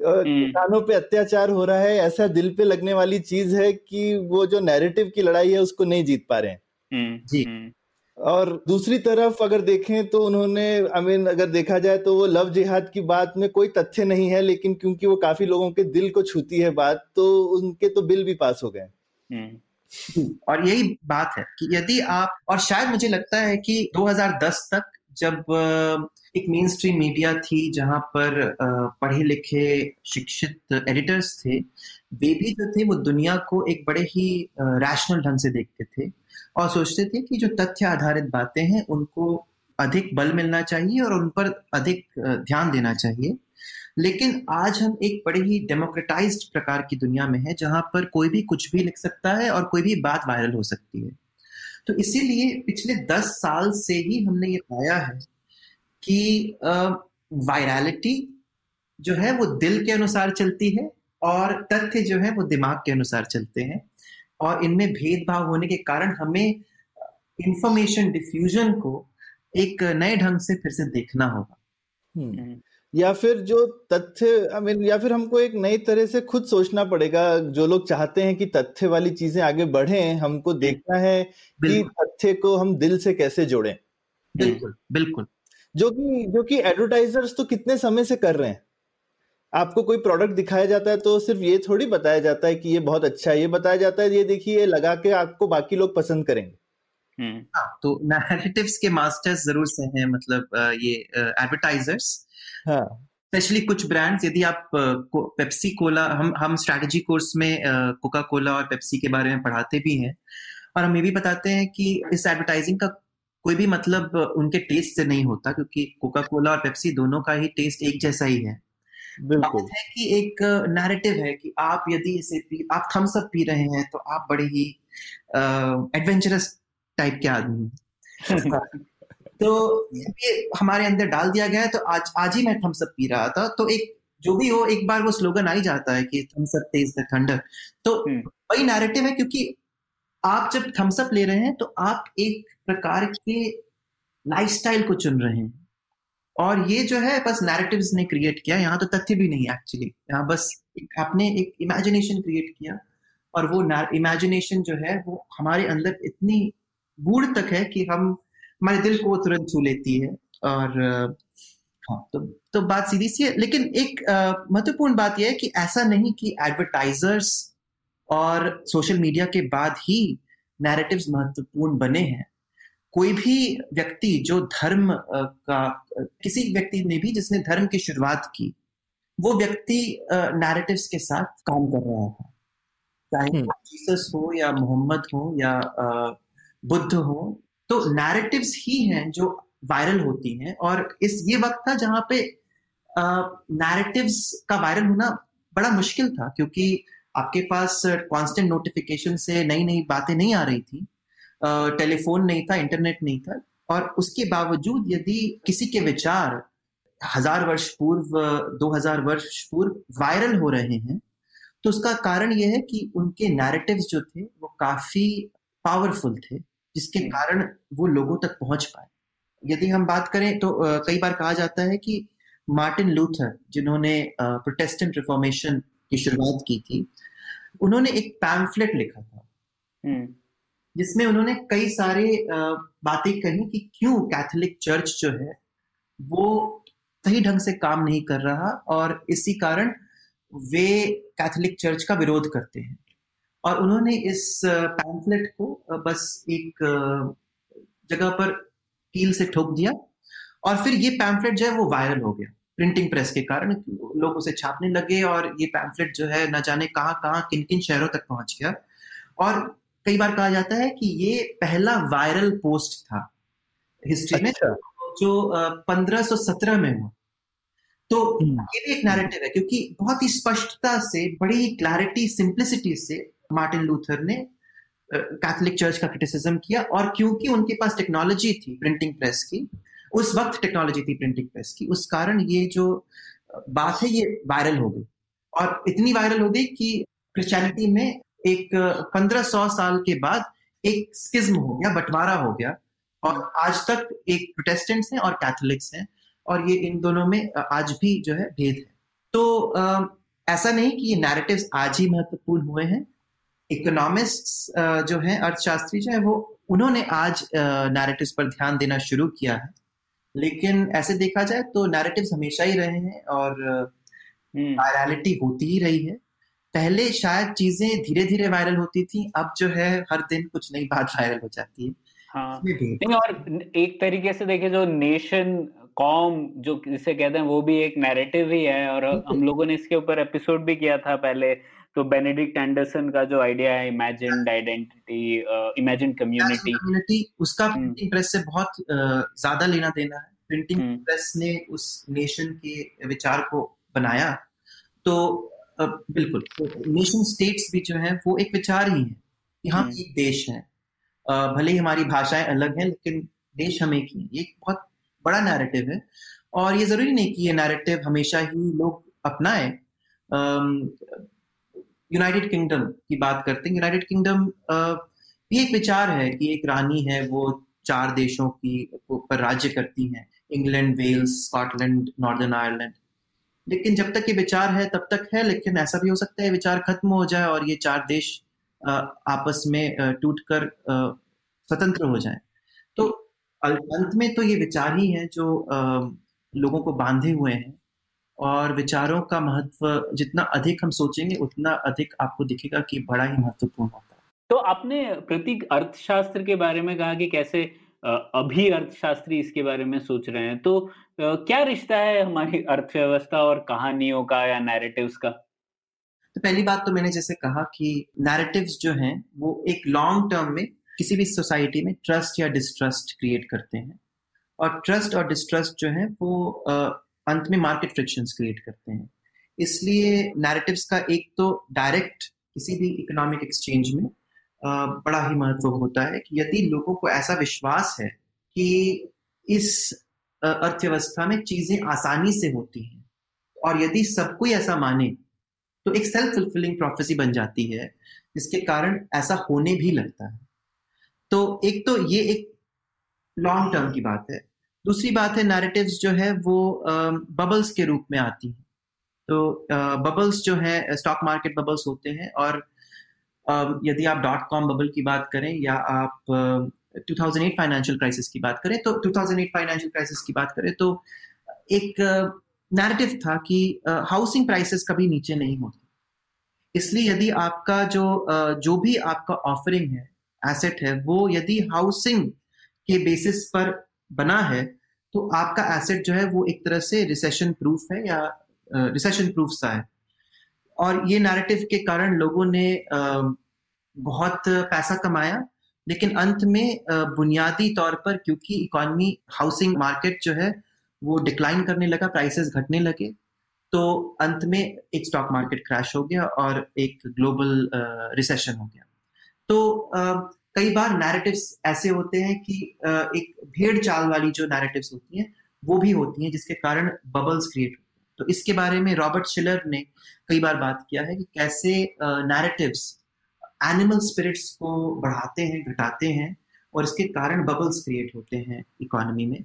किसानों पे अत्याचार हो रहा है। ऐसा दिल पे लगने वाली चीज़ है कि वो जो नैरेटिव की लड़ाई है उसको नहीं जीत पा रहे हैं। हम्म, जी। हम्म, और दूसरी तरफ़ अगर देखें तो उन्होंने आई मीन अगर देखा जाए तो वो लव जिहाद की बात में कोई तथ्य नहीं है लेकिन क्योंकि वो काफ़ी लोगों के दिल को छूती है बात तो उनके तो बिल भी पास हो गए हम्म, और यही बात है कि यदि आप और शायद मुझे लगता है कि 2010 तक जब एक मेन स्ट्रीम मीडिया थी जहाँ पर पढ़े लिखे शिक्षित एडिटर्स थे भी जो थे वो दुनिया को एक बड़े ही रैशनल ढंग से देखते थे और सोचते थे कि जो तथ्य आधारित बातें हैं, उनको अधिक बल मिलना चाहिए और उन पर अधिक ध्यान देना चाहिए। लेकिन आज हम एक बड़े ही डेमोक्रेटाइज्ड प्रकार की दुनिया में है, जहाँ पर कोई भी कुछ भी लिख सकता है और कोई भी बात वायरल हो सकती है। तो इसीलिए पिछले दस साल से ही हमने ये पाया है कि वायरलिटी जो है वो दिल के अनुसार चलती है और तथ्य जो है वो दिमाग के अनुसार चलते हैं और इनमें भेदभाव होने के कारण हमें इंफॉर्मेशन डिफ्यूजन को एक नए ढंग से फिर से देखना होगा। हम्म। हम्म, या फिर जो तथ्य आई मीन या फिर हमको एक नई तरह से खुद सोचना पड़ेगा जो लोग चाहते हैं कि तथ्य वाली चीज़ें आगे बढ़े हमको देखना है कि तथ्य को हम दिल से कैसे जोड़ें। बिल्कुल बिल्कुल। जो कि जो कि एडवर्टाइजर्स तो कितने समय से कर रहे हैं? आपको कोई प्रोडक्ट दिखाया जाता है तो सिर्फ़ ये थोड़ी बताया जाता है कि ये बहुत अच्छा है। ये बताया जाता है ये देखिए ये लगा के आपको बाकी लोग पसंद करेंगे। हम्म, हाँ तो नैरेटिव्स के मास्टर्स ज़रूर से हैं मतलब ये एडवर्टाइजर्स हाँ। स्पेशली कुछ ब्रांड्स यदि आप पेप्सी कोला हम हम स्ट्रैटेजी कोर्स में कोका कोला और पेप्सी के बारे में पढ़ाते भी हैं। और हम ये भी बताते हैं कि इस एडवर्टाइजिंग का कोई भी मतलब उनके टेस्ट से नहीं होता क्योंकि कोका कोला और पेप्सी दोनों का ही टेस्ट एक जैसा ही है। बिल्कुल। है कि एक नैरेटिव है कि आप यदि इसे पी आप थम्स अप पी रहे हैं तो आप बड़े ही एडवेंचरस टाइप के आदमी हैं। तो ये हमारे अंदर डाल दिया गया है तो आज आज ही मैं थम्स अप पी रहा था। तो एक जो भी हो एक बार वो स्लोगन आ ही जाता है कि Thums Up taste the thunder तो हम्म। वही नैरेटिव है क्योंकि आप जब थम्स अप ले रहे हैं तो आप एक प्रकार के लाइफस्टाइल को चुन रहे हैं। और ये जो है, बस नैरेटिव्स ने क्रिएट किया, यहाँ तो तथ्य भी नहीं एक्चुअली यहाँ बस आपने एक इमेजिनेशन क्रिएट किया और वो इमेजिनेशन जो है, वो हमारे अंदर इतनी गूढ़ तक है कि हम, हमारे दिल को तुरंत छू लेती है और हाँ तो तो बात सीधी सी है। लेकिन एक महत्वपूर्ण बात यह है कि ऐसा नहीं कि एडवर्टाइजर्स और सोशल मीडिया के बाद ही नैरेटिव्स महत्वपूर्ण बने हैं। कोई भी व्यक्ति जो धर्म का किसी व्यक्ति ने भी जिसने धर्म की शुरुआत की वो व्यक्ति नैरेटिव्स के साथ काम कर रहा था चाहे जीसस हो या मोहम्मद हो या बुद्ध हो तो नैरेटिव्स ही हैं जो वायरल होती हैं और इस ये वक्त था जहाँ पे नैरेटिव्स का वायरल होना बड़ा मुश्किल था क्योंकि आपके पास कांस्टेंट नोटिफिकेशन से नई नई बातें नहीं आ रही थी। टेलीफोन नहीं था इंटरनेट नहीं था। और उसके बावजूद यदि किसी के विचार हज़ार वर्ष पूर्व दो हज़ार वर्ष पूर्व वायरल हो रहे हैं तो उसका कारण यह है कि उनके नैरेटिव्स जो थे वो काफ़ी पावरफुल थे जिसके कारण वो लोगों तक पहुँच पाए। यदि हम बात करें तो कई बार कहा जाता है कि मार्टिन लूथर जिन्होंने प्रोटेस्टेंट रिफॉर्मेशन की शुरुआत की थी उन्होंने एक पैम्फलेट लिखा था। हम्म। जिसमें उन्होंने कई सारे बातें कही कि क्यों कैथोलिक चर्च जो है, वो सही ढंग से काम नहीं कर रहा और इसी कारण वे कैथोलिक चर्च का विरोध करते हैं। और उन्होंने इस पैम्फलेट को बस एक जगह पर कील से ठोक दिया और फिर ये पैम्फलेट जो है वो वायरल हो गया। प्रिंटिंग प्रेस के कारण लोग उसे छापने लगे और ये पैम्फलेट जो है न जाने कहाँ कहाँ किन किन शहरों तक पहुँच गया। और कई बार कहा जाता है कि ये पहला वायरल पोस्ट था हिस्ट्री अच्छा। में जो पंद्रह सौ सत्रह में हुआ तो हम्म। ये भी एक नैरेटिव है क्योंकि बहुत ही स्पष्टता से बड़ी क्लैरिटी सिंप्लिसिटी से मार्टिन लूथर ने कैथोलिक चर्च का क्रिटिसिज्म किया और क्योंकि उनके पास टेक्नोलॉजी थी प्रिंटिंग प्रेस की उस वक्त टेक्नोलॉजी थी प्रिंटिंग प्रेस की उस कारण ये जो बात है ये वायरल हो गई और इतनी वायरल हो गई कि क्रिश्चियनिटी में एक पंद्रह सौ साल के बाद एक स्किज्म हो गया बंटवारा हो गया। और आज तक एक प्रोटेस्टेंट्स हैं और कैथोलिक्स हैं और ये इन दोनों में आज भी जो है भेद है। तो ऐसा नहीं कि ये नैरेटिव्स आज ही महत्वपूर्ण हुए हैं। इकोनॉमिस्ट जो है अर्थशास्त्री जो है वो उन्होंने आज नैरेटिव्स पर ध्यान देना शुरू किया है। लेकिन ऐसे देखा जाए तो नैरेटिव्स हमेशा ही रहे हैं और वायरलिटी हम्म। होती ही रही है। पहले शायद चीज़ें धीरे धीरे वायरल होती थी अब जो है हर दिन कुछ नई बात वायरल हो जाती है। हाँ। नहीं और एक तरीके से देखे जो नेशन कॉम जो जिसे कहते हैं वो भी एक नैरेटिव ही है और हम लोगों ने इसके ऊपर एपिसोड भी किया था पहले तो बेनेडिक्ट एंडरसन का जो आइडिया है इमेजिन आइडेंटिटी इमेजिन कम्युनिटी उसका प्रिंटिंग प्रेस से बहुत ज़्यादा लेना देना है। प्रिंटिंग प्रेस हम्म। ने उस नेशन के विचार को बनाया। तो बिल्कुल। नेशन स्टेट्स भी जो है वो एक विचार ही है कि हम हम्म। एक देश है। भले ही हमारी भाषाएँ अलग हैं लेकिन देश हम एक ही ये बहुत बड़ा नैरेटिव है। और ये ज़रूरी नहीं कि ये नैरेटिव हमेशा ही लोग अपनाए। यूनाइटेड किंगडम की बात करते हैं। यूनाइटेड किंगडम ये एक विचार है कि एक रानी है वो चार देशों की पर राज्य करती हैं। England Wales Scotland Northern Ireland लेकिन जब तक ये विचार है, तब तक है, लेकिन ऐसा भी हो सकता है विचार खत्म हो जाए और ये चार देश आपस में टूट कर स्वतंत्र हो जाए। तो अंत में तो ये विचार ही है जो लोगों को बांधे हुए हैं और विचारों का महत्व जितना अधिक हम सोचेंगे, उतना अधिक आपको दिखेगा कि बड़ा ही महत्वपूर्ण होता है। तो आपने प्रतीक अर्थशास्त्र के बारे में कहा कि कैसे अभी अर्थशास्त्री इसके बारे में सोच रहे हैं। तो क्या रिश्ता है हमारी अर्थव्यवस्था और कहानियों का या नैरेटिव्स का? तो पहली बात तो मैंने जैसे कहा कि नैरेटिव्स जो हैं, वो एक लॉन्ग टर्म में किसी भी सोसाइटी में ट्रस्ट या डिस्ट्रस्ट क्रिएट करते हैं। और ट्रस्ट और डिस्ट्रस्ट जो है, वो अंत में मार्केट फ्रिक्शन क्रिएट करते हैं। इसलिए नैरेटिव्स का एक तो डायरेक्ट किसी भी इकोनॉमिक एक्सचेंज में बड़ा ही महत्व होता है कि यदि लोगों को ऐसा विश्वास है कि इस अर्थव्यवस्था में चीज़ें आसानी से होती हैं। और यदि सब कोई ऐसा माने तो एक सेल्फ फुलफिलिंग प्रोफेसी बन जाती है, जिसके कारण ऐसा होने भी लगता है। तो एक तो ये एक लॉन्ग टर्म की बात है। दूसरी बात है नैरेटिव्स जो है वो बबल्स के रूप में आती हैं। तो बबल्स जो है स्टॉक मार्केट बबल्स होते हैं और यदि आप डॉट कॉम बबल की बात करें या आप 2008 फाइनेंशियल क्राइसिस की बात करें तो 2008 फाइनेंशियल क्राइसिस की बात करें तो एक नैरेटिव था कि हाउसिंग प्राइसेस कभी नीचे नहीं होती। इसलिए यदि आपका जो जो भी आपका ऑफरिंग है एसेट है, वो यदि हाउसिंग के बेसिस पर बना है तो आपका एसेट जो है, वो एक तरह से रिसेशन प्रूफ है या रिसेशन प्रूफ सा है। और ये नैरेटिव के कारण लोगों ने बहुत पैसा कमाया लेकिन अंत में बुनियादी तौर पर क्योंकि इकोनॉमी हाउसिंग मार्केट जो है, वो डिक्लाइन करने लगा प्राइसेस घटने लगे तो अंत में एक स्टॉक मार्केट क्रैश हो गया और एक ग्लोबल रिसेशन हो गया। तो कई बार नैरेटिव्स ऐसे होते हैं कि एक भेड़ चाल वाली जो नैरेटिव्स होती हैं, वो भी होती हैं जिसके कारण बबल्स क्रिएट होते हैं। तो इसके बारे में रॉबर्ट शिलर ने कई बार बात किया है कि कैसे नैरेटिव्स एनिमल स्पिरिट्स को बढ़ाते हैं, घटाते हैं और इसके कारण बबल्स क्रिएट होते हैं इकोनॉमी में।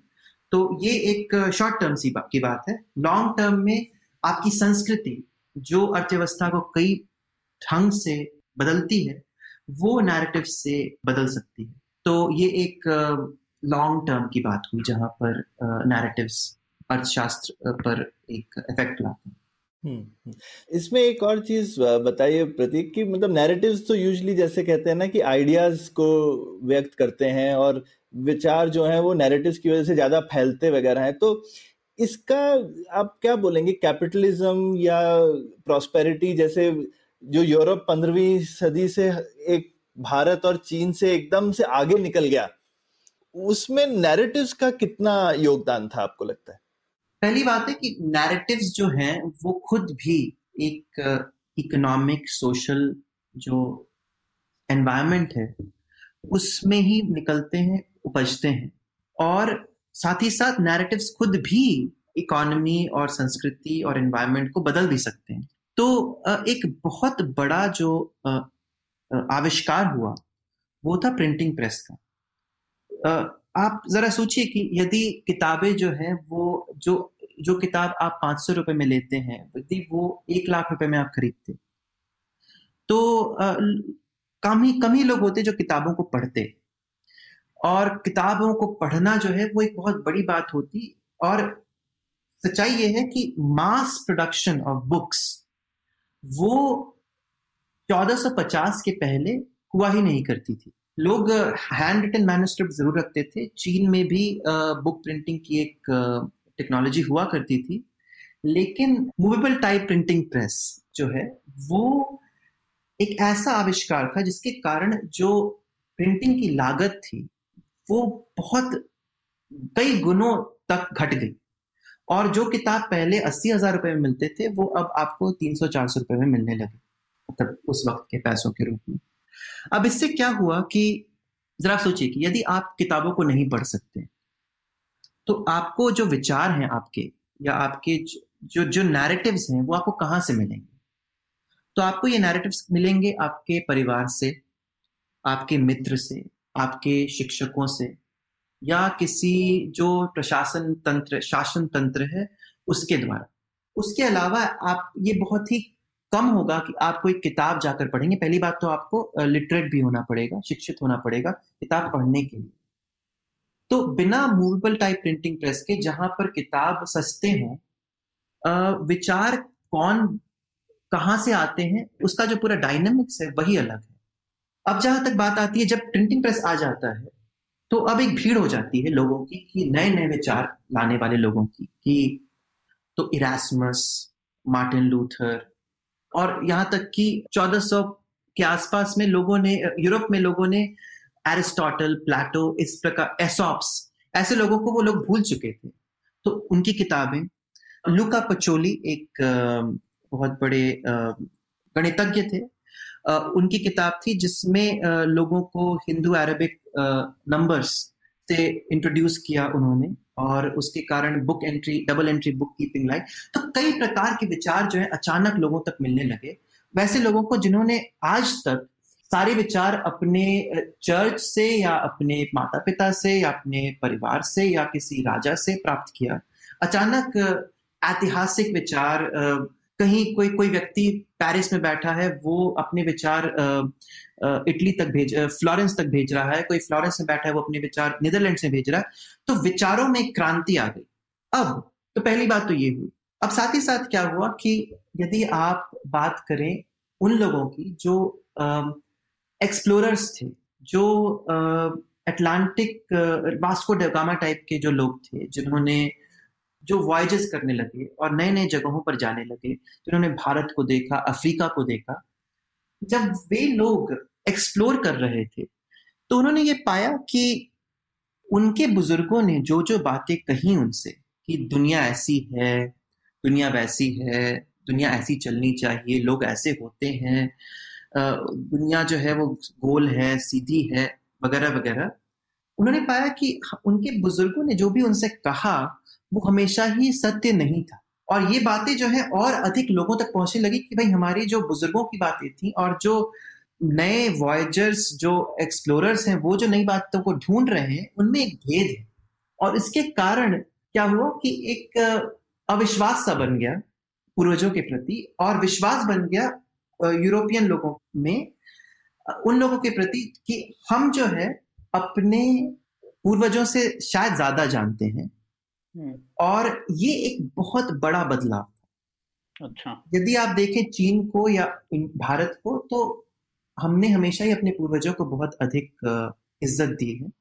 तो ये एक शॉर्ट टर्म सी की बात है। लॉन्ग टर्म में आपकी संस्कृति जो अर्थव्यवस्था को कई ढंग से बदलती है, वो नैरेटिव से बदल सकती है। तो ये एक लॉन्ग टर्म की बात हुई जहाँ पर नैरेटिव्स अर्थशास्त्र पर एक इफ़ेक्ट लाते हैं। इसमें एक और चीज़ बताइए प्रतीक कि मतलब नैरेटिव्स तो यूजली जैसे कहते हैं ना कि आइडियाज़ को व्यक्त करते हैं और विचार जो है वो नैरेटिव्स की वजह से ज़्यादा फैलते वगैरह हैं। तो इसका आप क्या बोलेंगे कैपिटलिज्म या प्रॉस्पेरिटी जैसे जो यूरोप पंद्रहवीं सदी से एक, भारत और चीन से एकदम से आगे निकल गया, उसमें नैरेटिव्स का कितना योगदान था आपको लगता है? पहली बात है कि नैरेटिव्स जो हैं, वो खुद भी एक इकोनॉमिक सोशल जो एनवायरनमेंट है, उसमें ही निकलते हैं, उपजते हैं। और साथ ही साथ नैरेटिव्स खुद भी इकोनॉमी और संस्कृति और एनवायरनमेंट को बदल भी सकते हैं। तो एक बहुत बड़ा जो आविष्कार हुआ, वो था प्रिंटिंग प्रेस का। आप जरा सोचिए कि यदि किताबें जो है, वो, जो जो किताब आप पाँच सौ रुपए में लेते हैं यदि वो एक लाख रुपए में आप खरीदते तो कम ही कम ही लोग होते जो किताबों को पढ़ते और किताबों को पढ़ना जो है, वो एक बहुत बड़ी बात होती और सच्चाई ये है कि मास प्रोडक्शन ऑफ़ बुक्स वो 1450 के पहले हुआ ही नहीं करती थी। लोग हैंड रिटन मैनुस्क्रिप्ट ज़रूर रखते थे, चीन में भी बुक प्रिंटिंग की एक टेक्नोलॉजी हुआ करती थी, लेकिन मूवेबल टाइप प्रिंटिंग प्रेस जो है, वो एक ऐसा आविष्कार था जिसके कारण जो प्रिंटिंग की लागत थी, वो बहुत कई गुणों तक घट गई। और जो किताब पहले अस्सी हज़ार रुपए में मिलते थे, वो अब आपको तीन सौ चार सौ रुपए में मिलने लगे मतलब उस वक्त के पैसों के रूप में। अब इससे क्या हुआ कि, जरा सोचिए कि यदि आप किताबों को नहीं पढ़ सकते तो आपको जो विचार हैं आपके, या आपके जो जो नैरेटिव्स हैं, वो आपको कहाँ से मिलेंगे? तो आपको ये नैरेटिव्स मिलेंगे आपके परिवार से, आपके मित्र से, आपके शिक्षकों से, या किसी जो प्रशासन तंत्र, शासन तंत्र है, उसके द्वारा। उसके अलावा आप, ये बहुत ही कम होगा कि आप कोई किताब जाकर पढ़ेंगे। पहली बात तो आपको लिटरेट भी होना पड़ेगा, शिक्षित होना पड़ेगा किताब पढ़ने के लिए। तो बिना मूवेबल टाइप प्रिंटिंग प्रेस के, जहाँ पर किताब सस्ते हों विचार कौन कहाँ से आते हैं, उसका जो पूरा डायनेमिक्स है, वही अलग है। अब जहाँ तक बात आती है, जब प्रिंटिंग प्रेस आ जाता है तो अब एक भीड़ हो जाती है लोगों की, कि नए नए विचार लाने वाले लोगों की, कि तो इरासमस मार्टिन लूथर और यहाँ तक कि 1400 के आसपास में लोगों ने, यूरोप में लोगों ने एरिस्टोटल प्लाटो इस प्रकार एसॉप्स ऐसे लोगों को वो लोग भूल चुके थे। तो उनकी किताबें, लुका पचोली एक बहुत बड़े गणितज्ञ थे। उनकी किताब थी जिसमें लोगों को हिंदू अरबिक नंबर्स से इंट्रोड्यूस किया उन्होंने और उसके कारण book entry double entry book keeping लाई तो कई प्रकार के विचार जो है अचानक लोगों तक मिलने लगे। वैसे लोगों को जिन्होंने आज तक सारे विचार अपने चर्च से या अपने माता पिता से या अपने परिवार से या किसी राजा से प्राप्त किया। अचानक ऐतिहासिक विचार कहीं कोई कोई व्यक्ति पेरिस में बैठा है, वो अपने विचार इटली तक भेज फ्लोरेंस तक भेज रहा है, कोई फ्लोरेंस में बैठा है, वो अपने विचार नीदरलैंड से भेज रहा है तो विचारों में क्रांति आ गई। अब तो पहली बात तो ये हुई। अब साथ ही साथ क्या हुआ कि यदि आप बात करें उन लोगों की जो एक्सप्लोरर्स थे, जो अटलांटिक वास्को डगामा टाइप के जो लोग थे, जिन्होंने जो वॉयजेस करने लगे और नए नए जगहों पर जाने लगे, जिन्होंने भारत को देखा, अफ्रीका को देखा, जब वे लोग एक्सप्लोर कर रहे थे तो उन्होंने ये पाया कि उनके बुज़ुर्गों ने जो जो बातें कही उनसे, कि दुनिया ऐसी है, दुनिया वैसी है, दुनिया ऐसी चलनी चाहिए, लोग ऐसे होते हैं दुनिया जो है वो गोल है, सीधी है, वगैरह वगैरह। उन्होंने पाया कि उनके बुज़ुर्गों ने जो भी उनसे कहा, वो हमेशा ही सत्य नहीं था। और ये बातें जो है और अधिक लोगों तक पहुँचने लगी कि भाई हमारी जो बुज़ुर्गों की बातें थी और जो नए वॉयजर्स जो एक्सप्लोरर्स हैं, वो जो नई बातों को ढूंढ रहे हैं, उनमें एक भेद है। और इसके कारण क्या हुआ कि एक अविश्वास सा बन गया पूर्वजों के प्रति और विश्वास बन गया यूरोपियन लोगों में उन लोगों के प्रति कि हम जो है अपने पूर्वजों से शायद ज़्यादा जानते हैं। हम्म। और ये एक बहुत बड़ा बदलाव था। अच्छा। यदि आप देखें चीन को या भारत को तो हमने हमेशा ही अपने पूर्वजों को बहुत अधिक इज़्ज़त दी है।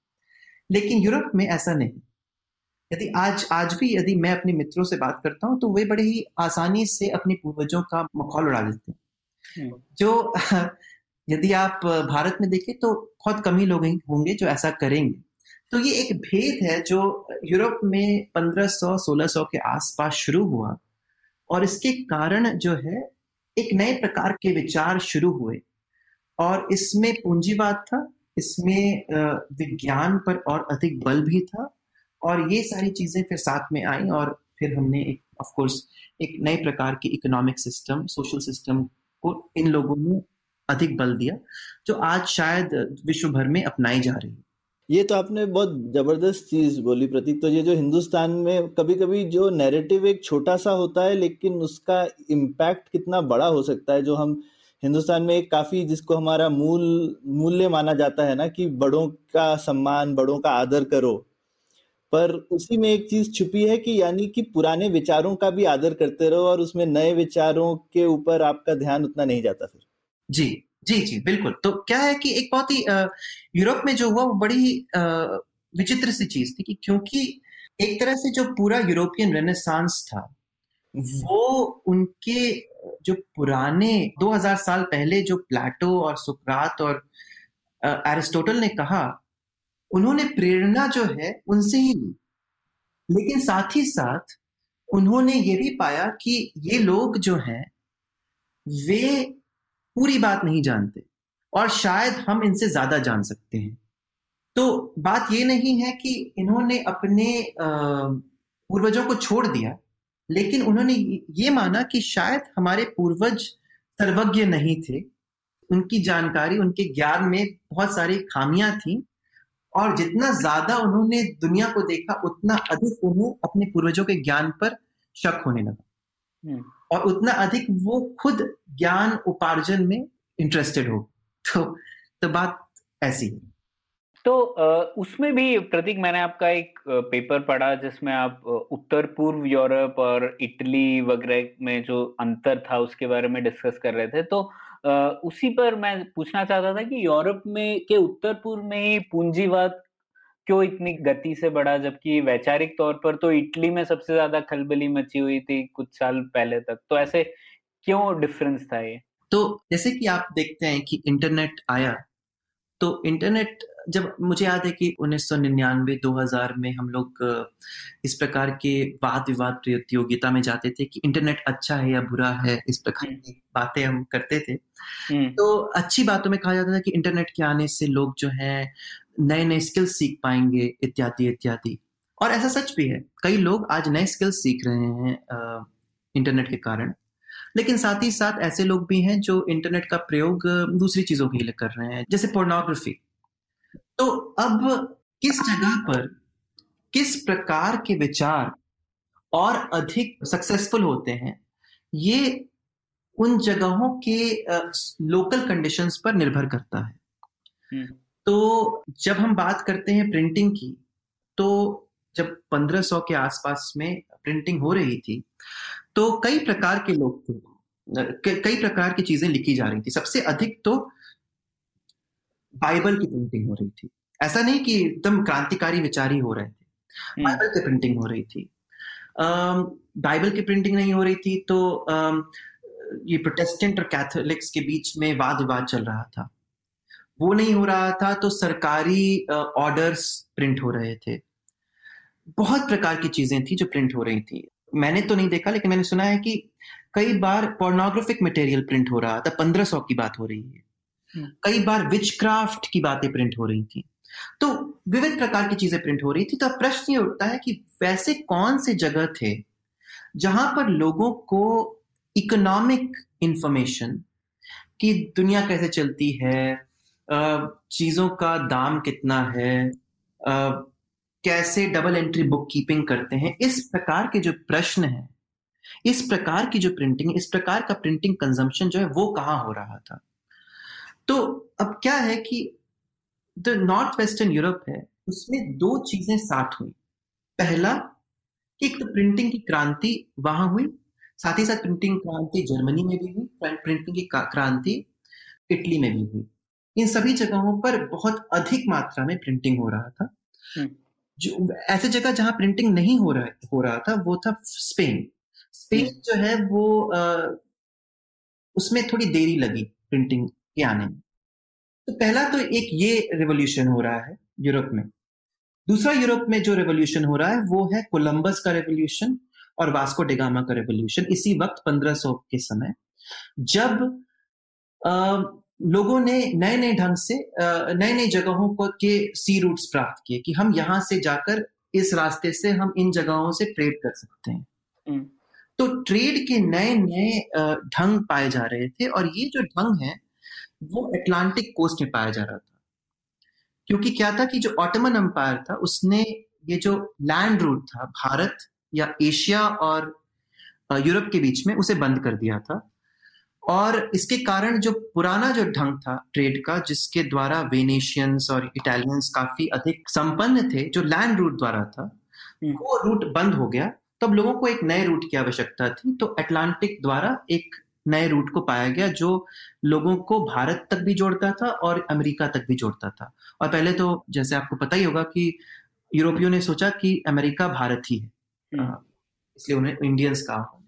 लेकिन यूरोप में ऐसा नहीं। यदि आज आज भी यदि मैं अपने मित्रों से बात करता हूँ तो वे बड़े ही आसानी से अपने पूर्वजों का मखौल उड़ा देते हैं। जो यदि आप भारत में देखें तो बहुत कम ही लोग होंगे जो ऐसा करेंगे। तो ये एक भेद है जो यूरोप में 1500-1600 के आसपास शुरू हुआ और इसके कारण जो है एक नए प्रकार के विचार शुरू हुए। और इसमें पूंजीवाद था, इसमें विज्ञान पर और अधिक बल भी था और ये सारी चीज़ें फिर साथ में आई और फिर हमने एक ऑफ़ कोर्स एक नए प्रकार की इकोनॉमिक सिस्टम सोशल सिस्टम को इन लोगों ने अधिक बल दिया, जो आज शायद विश्व भर में अपनाई जा रही है। ये तो आपने बहुत ज़बरदस्त चीज़ बोली प्रतीक। तो ये जो हिंदुस्तान में कभी कभी जो नैरेटिव एक छोटा सा होता है, लेकिन उसका इम्पैक्ट कितना बड़ा हो सकता है, जो हम हिंदुस्तान में एक काफ़ी जिसको हमारा मूल, मूल्य माना जाता है ना कि बड़ों का सम्मान, बड़ों का आदर करो पर उसी में एक चीज़ छुपी है कि यानी कि पुराने विचारों का भी आदर करते रहो और उसमें नए विचारों के ऊपर आपका ध्यान उतना नहीं जाता फिर। जी जी जी, बिल्कुल। तो क्या है कि एक बहुत ही यूरोप में जो हुआ वो बड़ी विचित्र सी चीज़ थी कि क्योंकि एक तरह से जो पूरा यूरोपियन रेनेसांस था, वो उनके, जो पुराने 2000 साल पहले जो प्लेटो और सुकरात और एरिस्टोटल ने कहा उन्होंने प्रेरणा जो है, उनसे ही ली। लेकिन साथ ही साथ, उन्होंने ये भी पाया कि ये लोग जो हैं, वे पूरी बात नहीं जानते और शायद हम इनसे ज़्यादा जान सकते हैं। तो बात ये नहीं है कि इन्होंने अपने पूर्वजों को छोड़ दिया, लेकिन उन्होंने ये माना कि शायद हमारे पूर्वज सर्वज्ञ नहीं थे। उनकी जानकारी, उनके ज्ञान में बहुत सारी खामियाँ थी और जितना ज़्यादा उन्होंने दुनिया को देखा उतना अधिक उन्हें अपने पूर्वजों के ज्ञान पर शक होने लगा। हम्म। और उतना अधिक वो खुद ज्ञान उपार्जन में इंटरेस्टेड हो। तो तो बात ऐसी है। तो उसमें भी प्रतीक मैंने आपका एक पेपर पढ़ा जिसमें आप उत्तर पूर्व यूरोप और इटली वगैरह में जो अंतर था उसके बारे में डिस्कस कर रहे थे। तो उसी पर मैं पूछना चाहता था कि यूरोप में, के उत्तर पूर्व में ही पूंजीवाद क्यों इतनी गति से बढ़ा? जबकि वैचारिक तौर पर तो इटली में सबसे ज़्यादा खलबली मची हुई थी कुछ साल पहले तक। तो ऐसे क्यों डिफरेंस था ये? तो जैसे कि आप देखते हैं कि इंटरनेट आया तो इंटरनेट जब मुझे याद है कि उन्नीस सौ निन्यानवे दो हज़ार में हम लोग इस प्रकार के वाद विवाद प्रतियोगिता में जाते थे कि इंटरनेट अच्छा है या बुरा है इस प्रकार हम्म। की बातें हम करते थे हम्म। तो अच्छी बातों में कहा जाता था कि इंटरनेट के आने से लोग जो है नए नए स्किल्स सीख पाएँगे इत्यादि इत्यादि और ऐसा सच भी है कई लोग आज नए स्किल्स सीख रहे हैं इंटरनेट के कारण लेकिन साथ ही साथ ऐसे लोग भी हैं जो इंटरनेट का प्रयोग दूसरी चीज़ों के लिए कर रहे हैं जैसे पोर्नोग्राफी तो अब किस जगह पर किस प्रकार के विचार और अधिक सक्सेसफुल होते हैं ये उन जगहों के लोकल कंडीशंस पर निर्भर करता है हम्म। तो जब हम बात करते हैं प्रिंटिंग की तो जब 1500 के आसपास में प्रिंटिंग हो रही थी तो कई प्रकार के लोग थे कई प्रकार की चीज़ें लिखी जा रही थी सबसे अधिक तो बाइबल की प्रिंटिंग हो रही थी। ऐसा नहीं कि एकदम क्रांतिकारी विचार ही हो रहे थे। बाइबल की प्रिंटिंग हो रही थी। बाइबल की प्रिंटिंग नहीं हो रही थी तो ये प्रोटेस्टेंट और कैथोलिक्स के बीच में वाद विवाद चल रहा था। वो नहीं हो रहा था तो सरकारी ऑर्डर्स प्रिंट हो रहे थे। बहुत प्रकार की चीज़ें थी जो प्रिंट हो रही थी। मैंने तो नहीं देखा लेकिन मैंने सुना है कि कई बार पोर्नोग्राफिक मटेरियल प्रिंट हो रहा था। पंद्रह सौ की बात हो रही है। हम्म। कई बार विच क्राफ्ट की बातें प्रिंट हो रही थी। तो विविध प्रकार की चीज़ें प्रिंट हो रही थी तो अब प्रश्न ये उठता है कि वैसे कौन से जगह थे जहाँ पर लोगों को इकोनॉमिक इंफॉर्मेशन कि दुनिया कैसे चलती है चीज़ों का दाम कितना है कैसे डबल एंट्री बुक कीपिंग करते हैं, इस प्रकार के जो प्रश्न है, इस प्रकार की जो प्रिंटिंग इस प्रकार का प्रिंटिंग कंजम्पशन जो है वो कहाँ हो रहा था? तो अब क्या है कि जो नॉर्थ वेस्टर्न यूरोप है उसमें दो चीज़ें साथ हुई पहला एक तो प्रिंटिंग की क्रांति वहाँ हुई साथ ही साथ प्रिंटिंग क्रांति जर्मनी में भी हुई प्रिंटिंग की क्रांति इटली में भी हुई इन सभी जगहों पर बहुत अधिक मात्रा में प्रिंटिंग हो रहा था हम्म। जो ऐसे जगह जहाँ प्रिंटिंग नहीं हो रहा हो रहा था वो था स्पेन स्पेन हम्म। जो है वो आ, उसमें थोड़ी देरी लगी प्रिंटिंग के आने में। तो पहला तो एक ये रिवोल्यूशन हो रहा है यूरोप में। दूसरा यूरोप में जो रेवोल्यूशन हो रहा है वो है कोलंबस का रेवोल्यूशन और वास्को डेगामा का रेवोल्यूशन इसी वक्त 1500 के समय जब आ, लोगों ने नए नए ढंग से नए नए जगहों को के सी रूट्स प्राप्त किए कि हम यहाँ से जाकर इस रास्ते से हम इन जगहों से ट्रेड कर सकते हैं। हम्म। तो ट्रेड के नए नए ढंग पाए जा रहे थे और ये जो ढंग है वो अटलांटिक कोस्ट में पाया जा रहा था। क्योंकि क्या था कि जो ऑटोमन एम्पायर था उसने ये जो लैंड रूट था भारत या एशिया और यूरोप के बीच में उसे बंद कर दिया था। और इसके कारण जो पुराना जो ढंग था ट्रेड का जिसके द्वारा वेनेशियंस और इटालियंस काफ़ी अधिक संपन्न थे जो लैंड रूट द्वारा था हम्म। वो रूट बंद हो गया। तब लोगों को एक नए रूट की आवश्यकता थी। तो अटलांटिक द्वारा एक नए रूट को पाया गया जो लोगों को भारत तक भी जोड़ता था और अमेरिका तक भी जोड़ता था। और पहले तो जैसे आपको पता ही होगा कि यूरोपियों ने सोचा कि अमेरिका भारत ही है। हम्म। इसलिए उन्हें इंडियंस कहा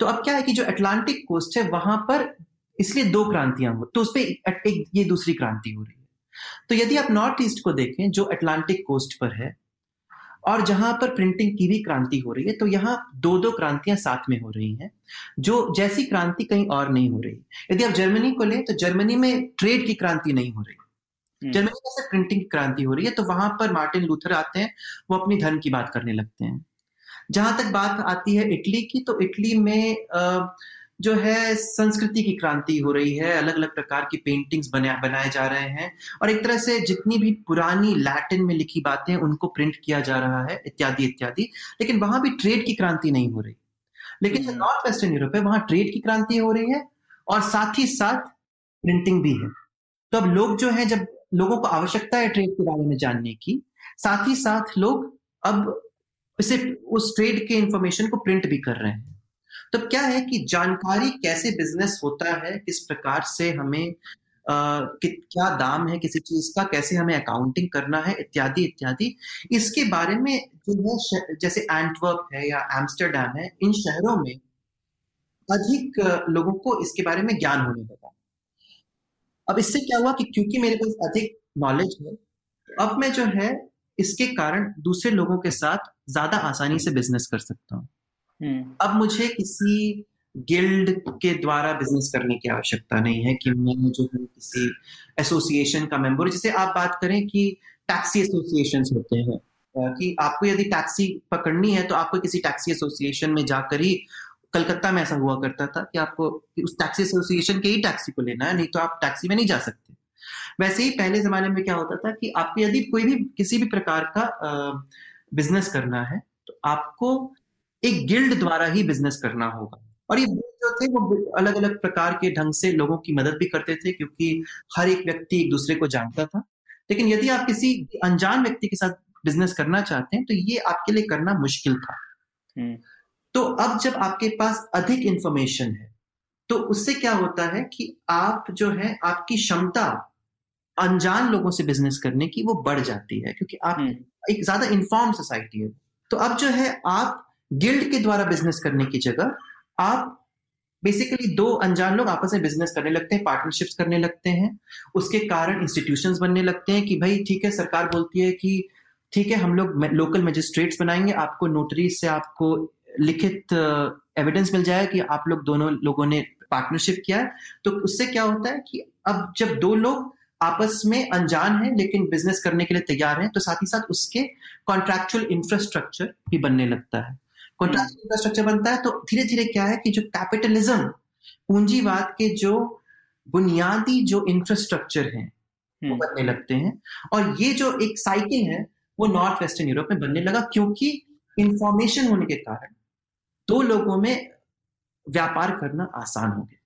तो अब क्या है कि जो अटलांटिक कोस्ट है वहाँ पर इसलिए दो क्रांतियाँ हो तो उस पर एक ये दूसरी क्रांति हो रही है। तो यदि आप नॉर्थ ईस्ट को देखें जो अटलांटिक कोस्ट पर है और जहाँ पर प्रिंटिंग की भी क्रांति हो रही है तो यहाँ दो दो क्रांतियाँ साथ में हो रही हैं जो जैसी क्रांति कहीं और नहीं हो रही। यदि आप जर्मनी को लें तो जर्मनी में ट्रेड की क्रांति नहीं हो रही। हम्म। जर्मनी में से प्रिंटिंग की क्रांति हो रही है तो वहाँ पर मार्टिन लूथर आते हैं वो अपनी धर्म की बात करने लगते हैं। जहाँ तक बात आती है इटली की तो इटली में जो है संस्कृति की क्रांति हो रही है अलग अलग प्रकार की पेंटिंग्स बना बनाए जा रहे हैं और एक तरह से जितनी भी पुरानी लैटिन में लिखी बातें उनको प्रिंट किया जा रहा है इत्यादि इत्यादि। लेकिन वहाँ भी ट्रेड की क्रांति नहीं हो रही। लेकिन जो नॉर्थ वेस्टर्न यूरोप है वहाँ ट्रेड की क्रांति हो रही है और साथ ही साथ प्रिंटिंग भी है। तो अब लोग जो है जब लोगों को आवश्यकता है ट्रेड के बारे में जानने की साथ ही साथ लोग अब इसे उस ट्रेड के इंफॉर्मेशन को प्रिंट भी कर रहे हैं। तो क्या है कि जानकारी कैसे बिज़नेस होता है किस प्रकार से हमें आ, कि, क्या दाम है किसी चीज़ का कैसे हमें अकाउंटिंग करना है इत्यादि इत्यादि इसके बारे में जो है जैसे एंटवर्प है या एम्स्टरडेम है इन शहरों में अधिक लोगों को इसके बारे में ज्ञान होने लगा अब इससे क्या हुआ कि क्योंकि मेरे पास अधिक नॉलेज है अब मैं जो है इसके कारण दूसरे लोगों के साथ ज़्यादा आसानी से बिज़नेस कर सकता हूँ। अब मुझे किसी गिल्ड के द्वारा बिज़नेस करने की आवश्यकता नहीं है कि मैं जो हूँ किसी एसोसिएशन का मेंबर जिसे आप बात करें कि टैक्सी एसोसिएशन होते हैं कि आपको यदि टैक्सी पकड़नी है तो आपको किसी टैक्सी एसोसिएशन में जाकर ही कलकत्ता में ऐसा हुआ करता था कि आपको उस टैक्सी एसोसिएशन के ही टैक्सी को लेना है, नहीं तो आप टैक्सी में नहीं जा सकते। वैसे ही पहले जमाने में क्या होता था कि आपको यदि कोई भी, किसी भी प्रकार का बिज़नेस करना है तो आपको एक गिल्ड द्वारा ही बिज़नेस करना होगा। और ये जो थे वो अलग अलग प्रकार के ढंग से लोगों की मदद भी करते थे क्योंकि हर एक व्यक्ति एक दूसरे को जानता था। लेकिन यदि आप किसी अनजान व्यक्ति के साथ बिज़नेस करना चाहते हैं तो ये आपके लिए करना मुश्किल था। हम्म। तो अब जब आपके पास अधिक इंफॉर्मेशन है तो उससे क्या होता है कि आप जो है आपकी क्षमता अनजान लोगों से बिज़नेस करने की वो बढ़ जाती है क्योंकि आप हम्म, एक ज़्यादा इन्फॉर्म सोसाइटी है। तो अब जो है आप गिल्ड के द्वारा बिज़नेस करने की जगह आप बेसिकली दो अनजान लोग आपस में बिज़नेस करने लगते हैं पार्टनरशिप्स करने लगते हैं। उसके कारण इंस्टीट्यूशंस बनने लगते हैं कि भाई ठीक है, सरकार बोलती है कि ठीक है, हम लोग लोकल मजिस्ट्रेट्स बनाएँगे, आपको नोटरी से आपको लिखित एविडेंस मिल जाएगा कि आप लोग दोनों लोगों ने पार्टनरशिप किया है। तो उससे क्या होता है कि अब जब दो लोग आपस में अनजान हैं, लेकिन बिज़नेस करने के लिए तैयार हैं तो साथ ही साथ उसके कॉन्ट्रैक्चुअल इंफ्रास्ट्रक्चर भी बनने लगता है। कॉन्ट्रैक्चुअल इंफ्रास्ट्रक्चर बनता है तो धीरे धीरे क्या है कि जो कैपिटलिज्म पूंजीवाद के जो बुनियादी जो इंफ्रास्ट्रक्चर हैं वो हम्म, बनने लगते हैं। और ये जो एक साइकिल है वो नॉर्थ वेस्टर्न यूरोप में बनने लगा क्योंकि इंफॉर्मेशन होने के कारण। दो लोगों में व्यापार करना आसान हो गया।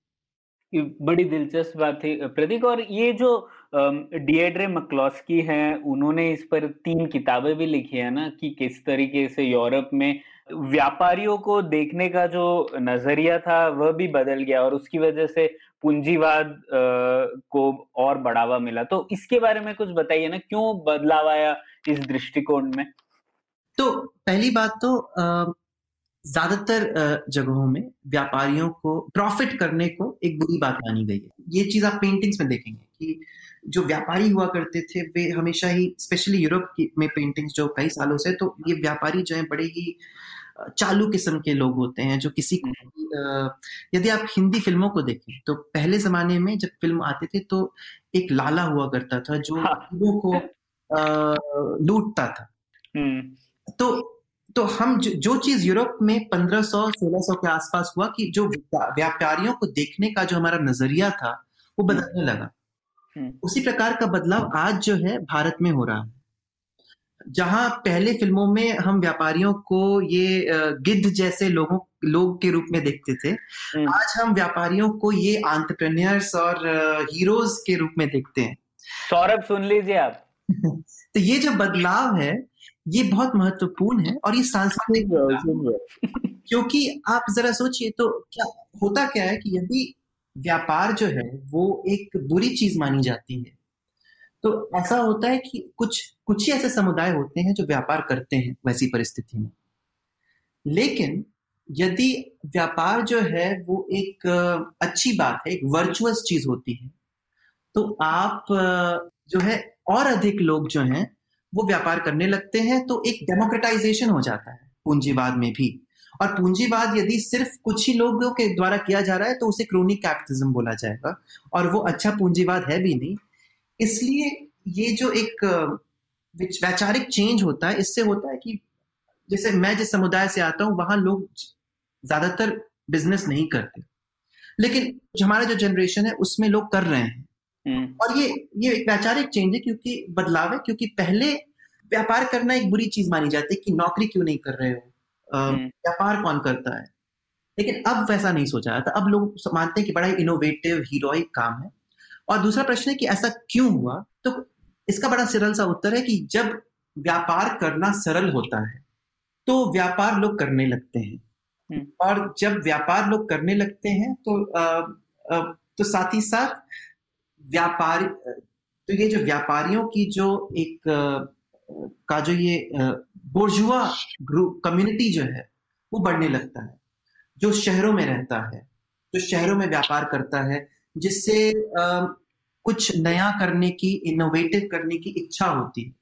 बड़ी दिलचस्प बात है प्रतीक और ये जो डिएड्रे मक्लॉस्की हैं उन्होंने इस पर तीन किताबें भी लिखी है ना कि किस तरीके से यूरोप में व्यापारियों को देखने का जो नज़रिया था, वह भी बदल गया और उसकी वजह से पूंजीवाद को और बढ़ावा मिला। तो इसके बारे में कुछ बताइए ना, क्यों बदलाव आया इस दृष्टिकोण में? तो पहली बात तो ज़्यादातर जगहों में व्यापारियों को, प्रॉफिट करने को एक बुरी बात मानी गई है। ये चीज़ आप पेंटिंग्स में देखेंगे कि जो व्यापारी हुआ करते थे वे हमेशा ही स्पेशली यूरोप में पेंटिंग्स जो कई सालों से तो ये व्यापारी जो है बड़े ही चालू किस्म के लोग होते हैं जो किसी अ, यदि आप हिंदी फ़िल्मों को देखें तो पहले जमाने में जब फ़िल्म आते थे तो एक लाला हुआ करता था जो हाँ। लोगों को लूटता था। हम्म। तो तो हम जो, जो चीज़ यूरोप में 1500 1600 के आसपास हुआ कि जो व्यापारियों को देखने का जो हमारा नज़रिया था वो बदलने लगा। हम्म, उसी प्रकार का बदलाव आज जो है भारत में हो रहा है। जहाँ पहले फ़िल्मों में हम व्यापारियों को ये गिद्ध जैसे लोगों लोग के रूप में देखते थे हम्म, आज हम व्यापारियों को ये आंट्रप्रेन्योर्स और हीरोज के रूप में देखते हैं। सौरभ सुन लीजिए आप। तो ये जो बदलाव है ये बहुत महत्वपूर्ण है और ये सांस्कृतिक क्योंकि आप जरा सोचिए तो क्या होता क्या है कि यदि व्यापार जो है, वो एक बुरी चीज़ मानी जाती है। तो ऐसा होता है कि कुछ कुछ ही ऐसे समुदाय होते हैं जो व्यापार करते हैं वैसी परिस्थिति में। लेकिन यदि व्यापार जो है, वो एक अच्छी बात है, एक वर्चुअस चीज़ होती है तो आप जो है, और अधिक लोग जो हैं, वो व्यापार करने लगते हैं तो एक डेमोक्रेटाइजेशन हो जाता है, पूंजीवाद में भी। और पूंजीवाद यदि सिर्फ़ कुछ ही लोगों के द्वारा किया जा रहा है तो उसे क्रोनिक कैपिटलिज्म बोला जाएगा। और वो अच्छा पूंजीवाद है भी नहीं। इसलिए ये जो एक वैचारिक चेंज होता है इससे होता है कि जैसे मैं जिस समुदाय से आता हूँ वहाँ लोग ज़्यादातर बिज़नेस नहीं करते। लेकिन हमारा जो जनरेशन है उसमें लोग कर रहे हैं। हम्म, और ये ये एक वैचारिक चेंज है क्योंकि बदलाव है क्योंकि पहले व्यापार करना एक बुरी चीज़ मानी जाती है कि नौकरी क्यों नहीं कर रहे हो। व्यापार कौन करता है? लेकिन अब वैसा नहीं सोचा जाता अब लोग मानते हैं कि बड़ा इनोवेटिव हीरोइक काम है। और दूसरा प्रश्न है कि ऐसा क्यों हुआ? तो इसका बड़ा सरल सा उत्तर है कि जब व्यापार करना सरल होता है तो व्यापार लोग करने लगते हैं। हम्म। और जब व्यापार लोग करने लगते हैं तो अ, अ, तो साथ ही साथ व्यापार तो ये जो व्यापारियों की जो एक का जो ये बोर्जुआ ग्रुप कम्युनिटी जो है वो बढ़ने लगता है जो शहरों में रहता है जो शहरों में व्यापार करता है जिससे कुछ नया करने की इनोवेटिव करने की इच्छा होती है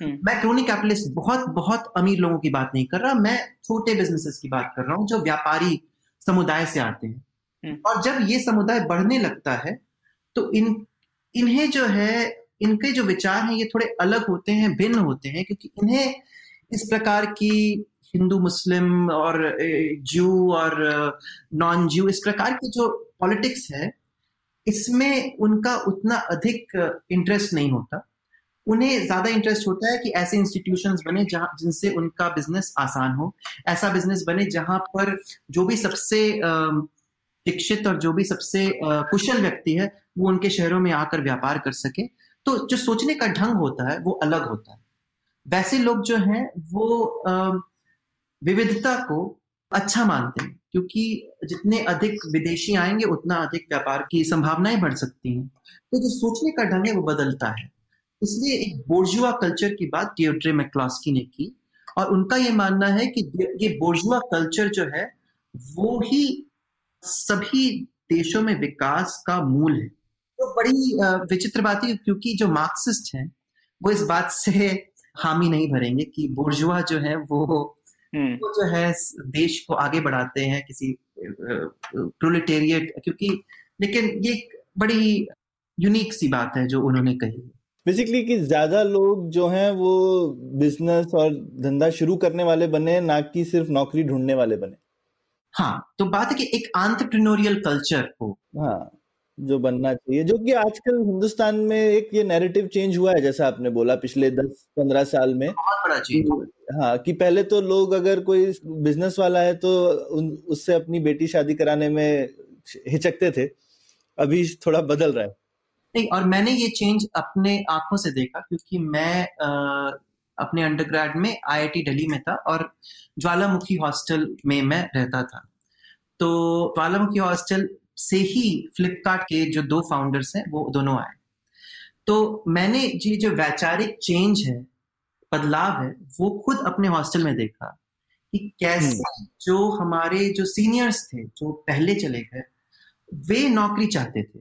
हम्म। मैं क्रोनी कैपिटलिस्ट बहुत बहुत अमीर लोगों की बात नहीं कर रहा मैं छोटे बिजनेसेस की बात कर रहा हूँ जो व्यापारी समुदाय से आते हैं हम्म। और जब ये समुदाय बढ़ने लगता है तो इन इन्हें जो है इनके जो विचार हैं ये थोड़े अलग होते हैं भिन्न होते हैं क्योंकि इन्हें इस प्रकार की हिंदू, मुस्लिम और ज्यू और नॉन ज्यू इस प्रकार की जो पॉलिटिक्स है, इसमें उनका उतना अधिक इंटरेस्ट नहीं होता। उन्हें ज़्यादा इंटरेस्ट होता है कि ऐसे इंस्टीट्यूशंस बने जहाँ, जिनसे उनका बिज़नेस आसान हो। ऐसा बिज़नेस बने जहाँ पर जो भी सबसे शिक्षित और जो भी सबसे कुशल व्यक्ति है, वो उनके शहरों में आकर व्यापार कर सके। तो जो सोचने का ढंग होता है, वो अलग होता है। वैसे लोग जो हैं, वो विविधता को अच्छा मानते हैं, क्योंकि जितने अधिक विदेशी आएँगे, उतना अधिक व्यापार की संभावनाएँ बढ़ सकती हैं। तो जो सोचने का ढंग है, वो बदलता है। इसलिए एक बोर्जुआ कल्चर की बात डिओड्रे मैक्लॉस्की ने की, और उनका ये मानना है कि ये बोर्जुआ कल्चर जो है, वो ही सभी देशों में विकास का मूल है। तो बड़ी विचित्र बात है, क्योंकि जो मार्क्सिस्ट हैं, वो इस बात से हामी नहीं भरेंगे कि बोर्जुआ जो है वो हम्म। वो जो है देश को आगे बढ़ाते हैं किसी प्रोलेटेरिएट क्योंकि लेकिन ये बड़ी यूनिक सी बात है जो उन्होंने कही बेसिकली कि ज़्यादा लोग जो हैं वो बिज़नेस और धंधा शुरू करने वाले बने ना कि सिर्फ़ नौकरी ढूँढने वाले बने। हाँ तो बात है कि एक आंट्रप्रेन्योरियल कल्चर हो। हाँ। जो बनना चाहिए जो कि आजकल हिंदुस्तान में एक ये नैरेटिव चेंज हुआ है जैसा आपने बोला पिछले दस पंद्रह साल में। हाँ। कि पहले तो लोग अगर कोई बिज़नेस वाला है तो उन, उससे अपनी बेटी शादी कराने में हिचकते थे। अभी थोड़ा बदल रहा है। नहीं और मैंने ये चेंज अपने आँखों से देखा क्योंकि मैं आ, अपने अंडरग्रेड में आईआईटी दिल्ली में था और ज्वालामुखी हॉस्टल में मैं रहता था। तो ज्वालामुखी हॉस्टल से ही फ्लिपकार्ट के जो दो फाउंडर्स हैं वो दोनों आए। तो मैंने ये जो वैचारिक चेंज है बदलाव है वो खुद अपने हॉस्टल में देखा कि कैसे हम्म। जो हमारे जो सीनियर्स थे जो पहले चले गए वे नौकरी चाहते थे।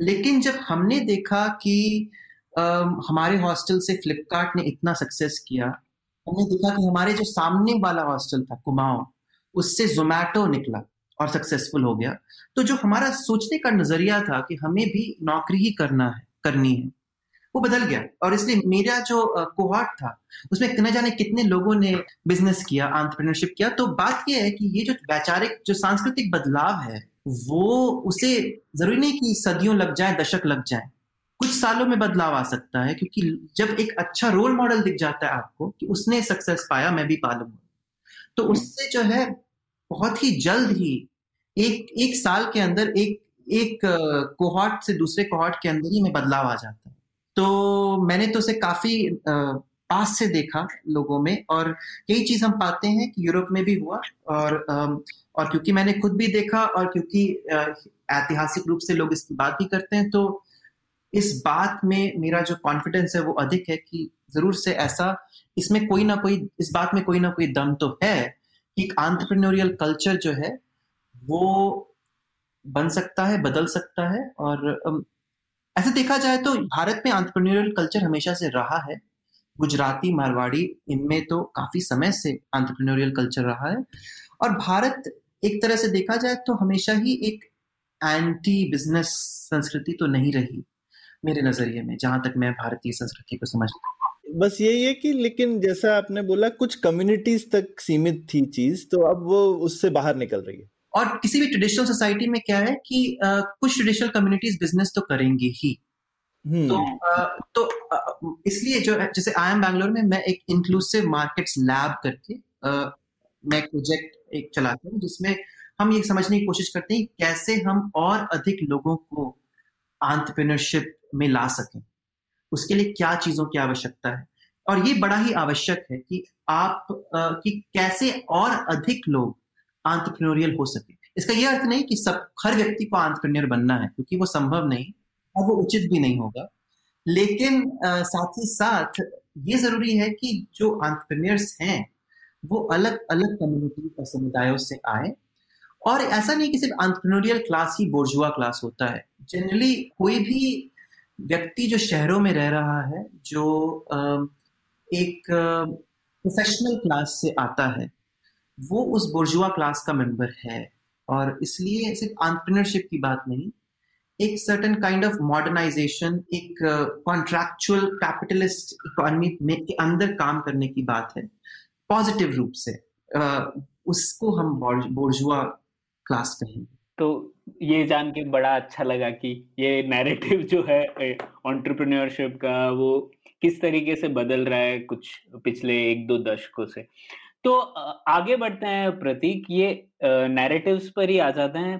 लेकिन जब हमने देखा कि आ, हमारे हॉस्टल से फ्लिपकार्ट ने इतना सक्सेस किया हमने देखा कि हमारे जो सामने वाला हॉस्टल था कुमाऊं उससे जोमैटो निकला। और सक्सेसफुल हो गया। तो जो हमारा सोचने का नज़रिया था कि हमें भी नौकरी ही करना है, करनी है, वो बदल गया। और इसलिए मेरा जो कोहार्ट था, उसमें न जाने कितने लोगों ने बिज़नेस किया आंट्रप्रनरशिप किया तो बात यह है कि ये जो वैचारिक, जो सांस्कृतिक बदलाव है, वो उसे ज़रूरी नहीं कि सदियों लग जाए, दशक लग जाए। कुछ सालों में बदलाव आ सकता है, क्योंकि जब एक अच्छा रोल मॉडल दिख जाता है आपको कि उसने सक्सेस पाया, मैं भी पालूँगा तो उससे जो है, बहुत ही जल्द ही एक एक साल के अंदर एक एक कोहॉर्ट से दूसरे कोहॉर्ट के अंदर ही में बदलाव आ जाता है। तो मैंने तो उसे काफ़ी पास से देखा लोगों में और यही चीज़ हम पाते हैं कि यूरोप में भी हुआ और और क्योंकि मैंने खुद भी देखा और क्योंकि ऐतिहासिक रूप से लोग इसकी बात भी करते हैं तो इस बात में मेरा जो कॉन्फिडेंस है वो अधिक है कि ज़रूर से ऐसा इसमें कोई ना कोई, इस बात में कोई ना कोई दम तो है कि एक आंट्रप्रेन्योरियल कल्चर जो है वो बन सकता है, बदल सकता है और ऐसे देखा जाए तो भारत में आंट्रप्रेन्योरियल कल्चर हमेशा से रहा है। गुजराती, मारवाड़ी, इनमें तो काफ़ी समय से आंट्रप्रेन्योरियल कल्चर रहा है और भारत एक तरह से देखा जाए तो हमेशा ही एक एंटी बिज़नेस संस्कृति तो नहीं रही मेरे नज़रिए में, जहाँ तक मैं भारतीय संस्कृति को समझता बस यही है कि लेकिन जैसा आपने बोला, कुछ कम्युनिटीज तक सीमित थी चीज़ तो अब वो उससे बाहर निकल रही है। और किसी भी ट्रेडिशनल सोसाइटी में क्या है कि आ, कुछ ट्रेडिशनल कम्युनिटीज बिज़नेस तो करेंगे ही। हम्म। तो आ, तो इसलिए जो जैसे आई एम बैंगलोर में मैं एक इंक्लूसिव मार्केट्स लैब करके आ, मैं एक प्रोजेक्ट एक चलाता हूँ जिसमें हम ये समझने की कोशिश करते हैं कैसे हम और अधिक लोगों को आंट्रप्रेन्योरशिप में ला सकें। उसके लिए क्या चीज़ों की आवश्यकता है? और ये बड़ा ही आवश्यक है कि आप आ, कि कैसे और अधिक लोग आंट्रप्रेन्योरियल हो सके। इसका यह अर्थ नहीं कि सब हर व्यक्ति को आंट्रप्रेन्योर बनना है क्योंकि वो संभव नहीं और वो उचित भी नहीं होगा। लेकिन आ, साथ ही साथ ये ज़रूरी है कि जो आंट्रप्रेन्योर्स हैं वो अलग अलग कम्युनिटी और समुदायों से आए। और ऐसा नहीं कि सिर्फ़ आंट्रप्रेन्योरियल क्लास ही बोर्जुआ क्लास होता है। जनरली कोई भी व्यक्ति जो शहरों में रह रहा है जो एक प्रोफेशनल क्लास से आता है वो उस बोर्जुआ क्लास का मेंबर है। और इसलिए सिर्फ़ आंट्रप्रनरशिप की बात नहीं एक सर्टन काइंड ऑफ़ मॉडर्नाइजेशन एक कॉन्ट्रैक्चुअल कैपिटलिस्ट इकोनॉमी में के अंदर काम करने की बात है पॉजिटिव रूप से। uh, उसको हम बोर्जुआ क्लास कहेंगे। तो ये जान के बड़ा अच्छा लगा कि ये नैरेटिव जो है ऑन्टरप्रिन्योरशिप का वो किस तरीके से बदल रहा है कुछ पिछले एक दो दशकों से। तो आगे बढ़ते हैं प्रतीक, ये नैरेटिव्स पर ही आ जाते हैं।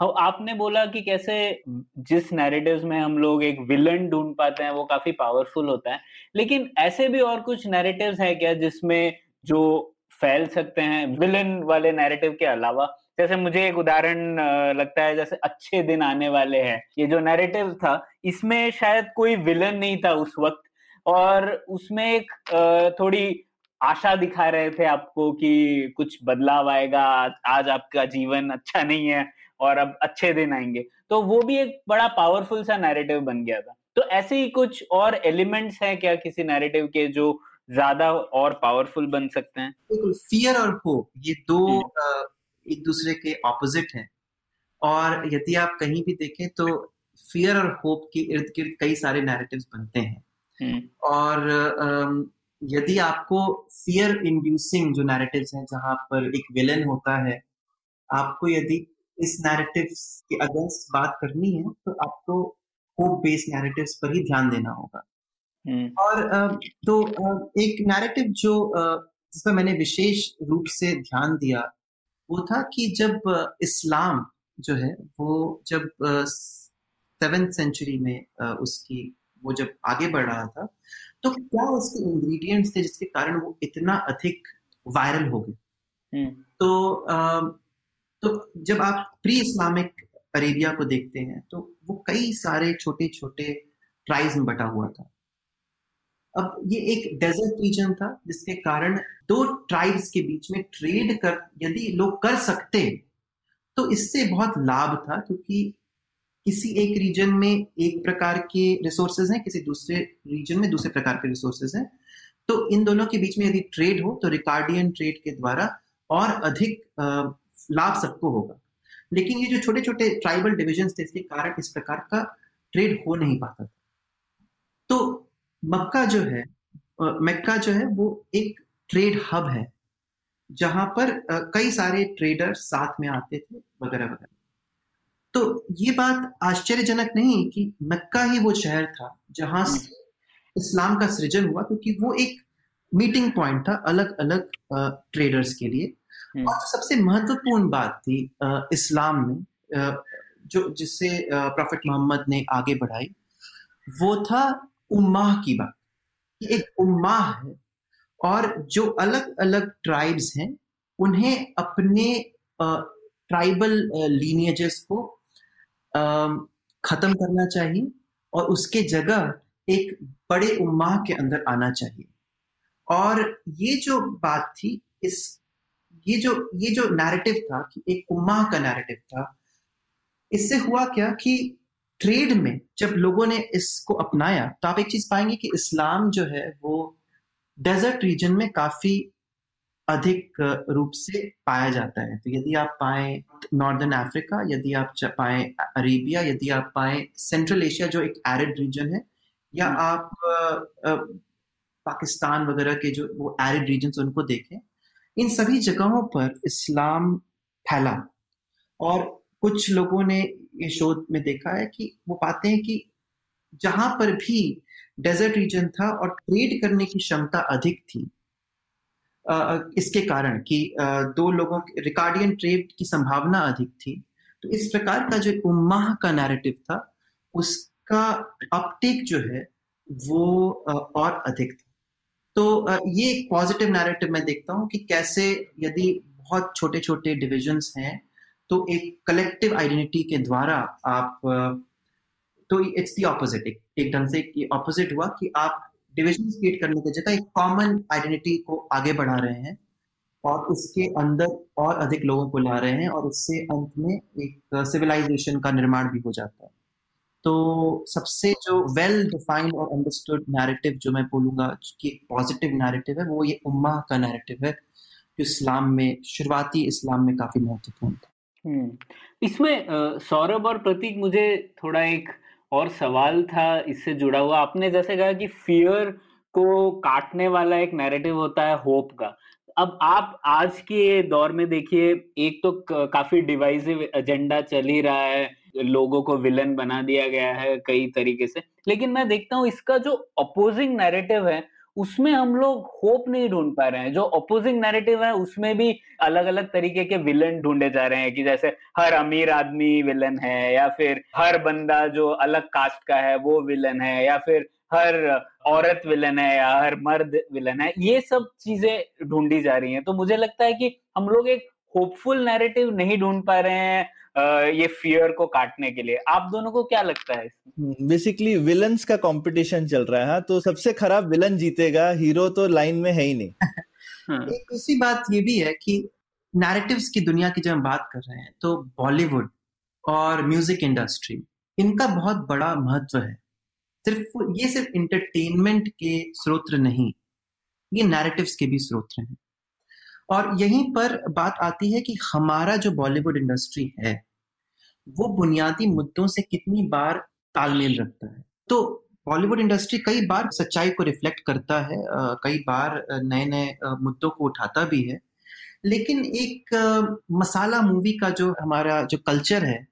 हम आपने बोला कि कैसे जिस नैरेटिव्स में हम लोग एक विलन ढूंढ पाते हैं, वो काफ़ी पावरफुल होता है। लेकिन ऐसे भी और कुछ नैरेटिव्स है क्या जिसमें जो फैल सकते हैं विलन वाले नैरेटिव के अलावा? जैसे मुझे एक उदाहरण लगता है जैसे अच्छे दिन आने वाले हैं। ये जो नैरेटिव था, इसमें शायद कोई विलन नहीं था उस वक्त। और उसमें एक थोड़ी आशा दिखा रहे थे आपको कि कुछ बदलाव आएगा। आज आपका जीवन अच्छा नहीं है और अब अच्छे दिन आएँगे। तो वो भी एक बड़ा पावरफुल सा नैरेटिव बन गया था। तो ऐसे ही कुछ और एलिमेंट्स हैं क्या किसी नैरेटिव के जो ज़्यादा और पावरफुल बन सकते हैं? बिल्कुल फियर और होप ये दो। एक दूसरे के ऑपोजिट हैं। और यदि आप कहीं भी देखें तो फियर और होप के इर्द गिर्द कई सारे नैरेटिव्स बनते हैं। हम्म। और यदि आपको फियर इंड्यूसिंग जो नैरेटिव्स हैं जहाँ पर एक विलन होता है आपको यदि इस नैरेटिव के अगेंस्ट बात करनी है तो आपको होप बेस्ड नैरेटिव्स पर ही ध्यान देना होगा हम्म। और तो एक नैरेटिव जो जिस पर मैंने विशेष रूप से ध्यान दिया वो था कि जब इस्लाम जो है वो जब सेवेंथ सेंचुरी में उसकी वो जब आगे बढ़ रहा था तो क्या उसके इंग्रेडिएंट्स थे जिसके कारण वो इतना अधिक वायरल हो गए हम्म। तो तो जब आप प्री इस्लामिक अरेबिया को देखते हैं तो वो कई सारे छोटे छोटे ट्राइब्स में बटा हुआ था अब ये एक डेजर्ट रीजन था जिसके कारण दो ट्राइब्स के बीच में ट्रेड कर यदि लोग कर सकते तो इससे बहुत लाभ था क्योंकि किसी एक रीजन में एक प्रकार के रिसोर्सेज हैं, किसी दूसरे रीजन में दूसरे प्रकार के रिसोर्सेज हैं। तो इन दोनों के बीच में यदि ट्रेड हो तो रिकार्डियन ट्रेड के द्वारा और अधिक लाभ सबको होगा। लेकिन ये जो छोटे छोटे ट्राइबल डिविजन थे, इसके कारण इस प्रकार का ट्रेड हो नहीं पाता था। तो मक्का जो है मक्का जो है, वो एक ट्रेड हब है, जहाँ पर कई सारे ट्रेडर साथ में आते थे, वगैरह वगैरह। तो ये बात आश्चर्यजनक नहीं कि मक्का ही वो शहर था जहाँ से इस्लाम का सृजन हुआ क्योंकि वो एक मीटिंग पॉइंट था अलग अलग ट्रेडर्स के लिए हम्म। और सबसे महत्वपूर्ण बात थी इस्लाम में जो जिससे प्रॉफिट मोहम्मद ने आगे बढ़ाई वो था उम्माह की बात कि एक उम्माह है और जो अलग अलग ट्राइब्स हैं उन्हें अपने ट्राइबल लीनियजेस को खत्म करना चाहिए और उसके जगह एक बड़े उम्माह के अंदर आना चाहिए। और ये जो बात थी, इस, ये जो ये जो नैरेटिव था कि एक उम्मा का नैरेटिव था, इससे हुआ क्या कि ट्रेड में जब लोगों ने इसको अपनाया तो आप एक चीज़ पाएँगे कि इस्लाम जो है वो डेजर्ट रीजन में काफ़ी अधिक रूप से पाया जाता है तो यदि आप पाए नॉर्दर्न अफ्रीका यदि आप पाए अरेबिया यदि आप पाए सेंट्रल एशिया जो एक एरिड रीजन है या हम्म। आप पाकिस्तान वगैरह के जो वो एरिड रीजन उनको देखें इन सभी जगहों पर इस्लाम फैला और कुछ लोगों ने ये शोध में देखा है कि वो पाते हैं कि जहाँ पर भी डेजर्ट रीजन था और ट्रेड करने की क्षमता अधिक थी इसके कारण कि दो लोगों के, रिकार्डियन ट्रेड की संभावना अधिक थी। तो इस प्रकार का जो उम्माह का नैरेटिव था, उसका अपटेक जो है, वो और अधिक था। तो ये एक पॉजिटिव नैरेटिव मैं देखता हूँ कि कैसे यदि बहुत छोटे छोटे डिविजन्स हैं तो एक कलेक्टिव आइडेंटिटी के द्वारा आप तो इट्स दी ऑपोजिट एक ढंग से ऑपोजिट हुआ कि आप डिविजन क्रिएट करने की जगह एक कॉमन आइडेंटिटी को आगे बढ़ा रहे हैं और उसके अंदर और अधिक लोगों को ला रहे हैं और उससे अंत में एक सिविलाइजेशन का निर्माण भी हो जाता है। तो सबसे जो वेल डिफाइंड और अंडरस्टूड नैरेटिव जो मैं बोलूँगा कि पॉजिटिव नैरेटिव है वो ये उम्मा का नैरेटिव है जो इस्लाम में शुरुआती इस्लाम में काफ़ी महत्वपूर्ण था। हम्म, इसमें सौरभ और प्रतीक मुझे थोड़ा एक और सवाल था इससे जुड़ा हुआ। आपने जैसे कहा कि फियर को काटने वाला एक नैरेटिव होता है होप का। अब आप आज के दौर में देखिए, एक तो काफ़ी डिवाइसिव एजेंडा चल ही रहा है। लोगों को विलन बना दिया गया है कई तरीके से। लेकिन मैं देखता हूँ इसका जो अपोजिंग नैरेटिव है उसमें हम लोग होप नहीं ढूंढ पा रहे हैं। जो अपोजिंग नैरेटिव है, उसमें भी अलग अलग तरीके के विलन ढूंढे जा रहे हैं कि जैसे हर अमीर आदमी विलन है, या फिर हर बंदा जो अलग कास्ट का है, वो विलन है, या फिर हर औरत विलन है, या हर मर्द विलन है। ये सब चीज़ें ढूंढी जा रही हैं। तो मुझे लगता है कि हम लोग एक होपफुल नैरेटिव नहीं ढूंढ पा रहे हैं। ये फियर को काटने के लिए। आप दोनों को क्या लगता है बेसिकली विलन्स का कंपटीशन चल रहा है हाँ, तो सबसे खराब विलन जीतेगा हीरो तो लाइन में है ही नहीं। हाँ। एक दूसरी बात ये भी है कि नैरेटिव्स की दुनिया की जब हम बात कर रहे हैं तो बॉलीवुड और म्यूज़िक इंडस्ट्री इनका बहुत बड़ा महत्व है। सिर्फ़ ये सिर्फ़ इंटरटेनमेंट के स्रोत नहीं ये नैरेटिव्स के भी स्रोत हैं। और यहीं पर बात आती है कि हमारा जो बॉलीवुड इंडस्ट्री है, वो बुनियादी मुद्दों से कितनी बार तालमेल रखता है। तो बॉलीवुड इंडस्ट्री कई बार सच्चाई को रिफ्लेक्ट करता है कई बार नए नए मुद्दों को उठाता भी है। लेकिन एक मसाला मूवी का जो हमारा, जो कल्चर है,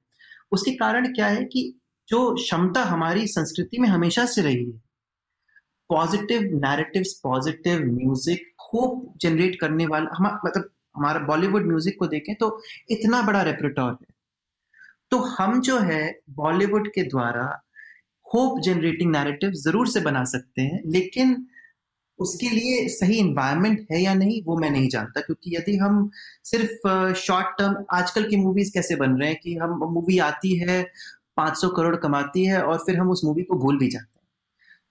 उसके कारण क्या है कि जो क्षमता हमारी संस्कृति में हमेशा से रही है। Positive narratives positive music hope generate करने वाला, हम मतलब हमारा बॉलीवुड म्यूज़िक को देखें तो इतना बड़ा रेपरेटोर है। तो हम जो है बॉलीवुड के द्वारा होप जनरेटिंग नैरेटिव ज़रूर से बना सकते हैं, लेकिन उसके लिए सही इन्वायरमेंट है या नहीं, वो मैं नहीं जानता, क्योंकि यदि हम सिर्फ़ शॉर्ट टर्म आजकल की मूवीज़ कैसे बन रहे हैं कि हम मूवी आती है 500 करोड़ कमाती है और फिर हम उस मूवी को भूल भी जाते हैं।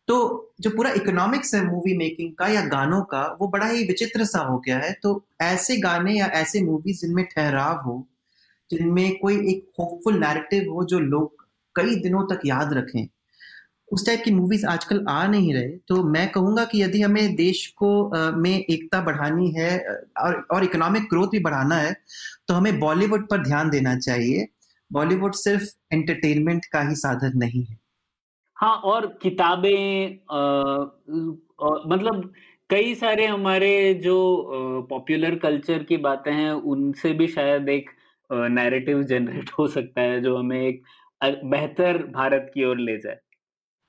तो जो पूरा इकोनॉमिक्स है मूवी मेकिंग का या गानों का वो बड़ा ही विचित्र सा हो गया है। तो ऐसे गाने या ऐसे मूवीज़ जिनमें ठहराव हो जिनमें कोई एक होपफुल नैरेटिव हो जो लोग कई दिनों तक याद रखें उस टाइप की मूवीज़ आजकल आ नहीं रहे। तो मैं कहूँगा कि यदि हमें देश को आ, में एकता बढ़ानी है और और इकोनॉमिक ग्रोथ भी बढ़ाना है तो हमें बॉलीवुड पर ध्यान देना चाहिए। बॉलीवुड सिर्फ़ एंटरटेनमेंट का ही साधन नहीं है। हाँ और किताबें मतलब कई सारे हमारे जो पॉपुलर कल्चर की बातें हैं उनसे भी शायद एक नैरेटिव जनरेट हो सकता है जो हमें एक बेहतर भारत की ओर ले जाए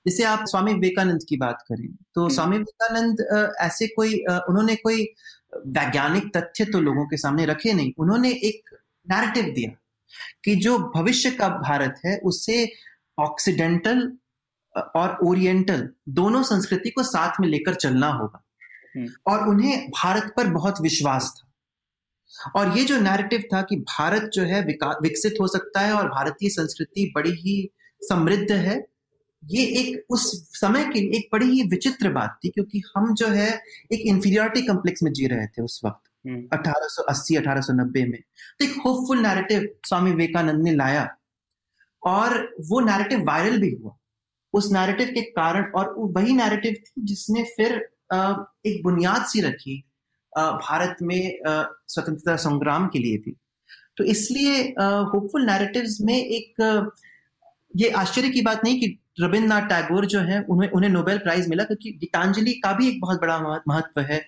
जैसे आप स्वामी विवेकानंद की बात करें तो हम्म। स्वामी विवेकानंद ऐसे कोई उन्होंने कोई वैज्ञानिक तथ्य तो लोगों के सामने रखे नहीं उन्होंने एक नैरेटिव दिया कि जो भविष्य का भारत है उससे ऑक्सीडेंटल और ओरिएंटल दोनों संस्कृति को साथ में लेकर चलना होगा हम्म। और उन्हें भारत पर बहुत विश्वास था और ये जो नैरेटिव था कि भारत जो है विकसित हो सकता है और भारतीय संस्कृति बड़ी ही समृद्ध है ये एक उस समय के लिए एक बड़ी ही विचित्र बात थी क्योंकि हम जो है एक इंफीरियोरिटी कम्प्लेक्स में जी रहे थे उस वक्त 1880 हम्म। 1890 में तो एक होपफुल नैरेटिव स्वामी विवेकानंद ने लाया और वो नैरेटिव वायरल भी हुआ उस नैरेटिव के कारण और वही नैरेटिव थी जिसने फिर एक बुनियाद सी रखी भारत में स्वतंत्रता संग्राम के लिए भी तो इसलिए होपफुल नैरेटिव्स में एक ये आश्चर्य की बात नहीं कि रविन्द्रनाथ टैगोर जो है, उन्हें उन्हें नोबेल प्राइज मिला क्योंकि गीतांजलि का भी एक बहुत बड़ा महत्व है।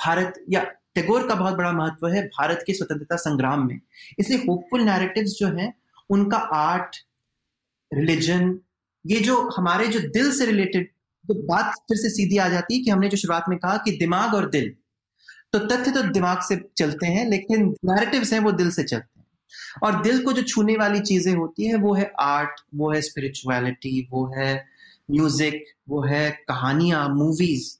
भारत, या टैगोर का बहुत बड़ा महत्व है भारत के स्वतंत्रता संग्राम में। इसलिए होपफुल नैरेटिव्स जो है, उनका आर्ट रिलीजन ये जो हमारे जो दिल से रिलेटेड तो बात फिर से सीधी आ जाती है कि हमने जो शुरुआत में कहा कि दिमाग और दिल तो तथ्य तो दिमाग से चलते हैं, लेकिन नैरेटिव्स हैं वो दिल से चलते हैं। और दिल को जो छूने वाली चीज़ें होती हैं, वो है आर्ट वो है स्पिरिचुअलिटी वो है म्यूज़िक वो है कहानियाँ मूवीज़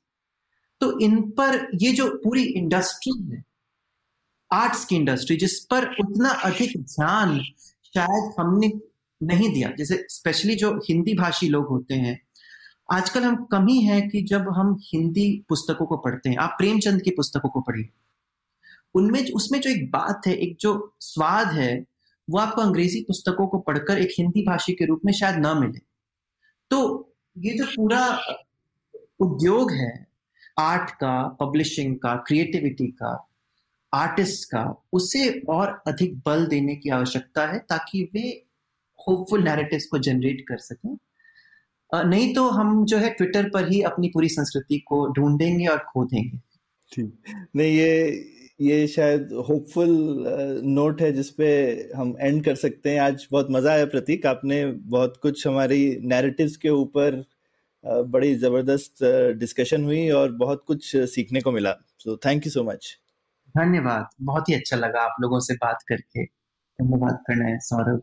तो इन पर ये जो पूरी इंडस्ट्री है आर्ट्स की इंडस्ट्री जिस पर उतना अधिक ध्यान शायद हमने नहीं दिया। जैसे स्पेशली जो हिंदी भाषी लोग होते हैं, आजकल हम कम ही है कि जब हम हिंदी पुस्तकों को पढ़ते हैं। आप प्रेमचंद की पुस्तकों को पढ़िए। उनमें उसमें जो एक बात है, एक जो स्वाद है, वो आपको अंग्रेज़ी पुस्तकों को पढ़कर एक हिंदी भाषी के रूप में शायद ना मिले। तो ये जो पूरा उद्योग है, आर्ट का, पब्लिशिंग का, क्रिएटिविटी का, आर्टिस्ट का, उसे और अधिक बल देने की आवश्यकता है ताकि वे होपफुल नैरेटिव्स को जनरेट कर सकें। नहीं तो हम जो है ट्विटर पर ही अपनी पूरी संस्कृति को ढूंढेंगे और खो देंगे ठीक नहीं ये ये शायद होपफुल नोट है जिसपे हम एंड कर सकते हैं। आज बहुत मज़ा आया प्रतीक। आपने बहुत कुछ हमारी नैरेटिव्स के ऊपर बड़ी ज़बरदस्त डिस्कशन हुई और बहुत कुछ सीखने को मिला। So thank you so much धन्यवाद। बहुत ही अच्छा लगा आप लोगों से बात करके। धन्यवाद करना है सौरभ।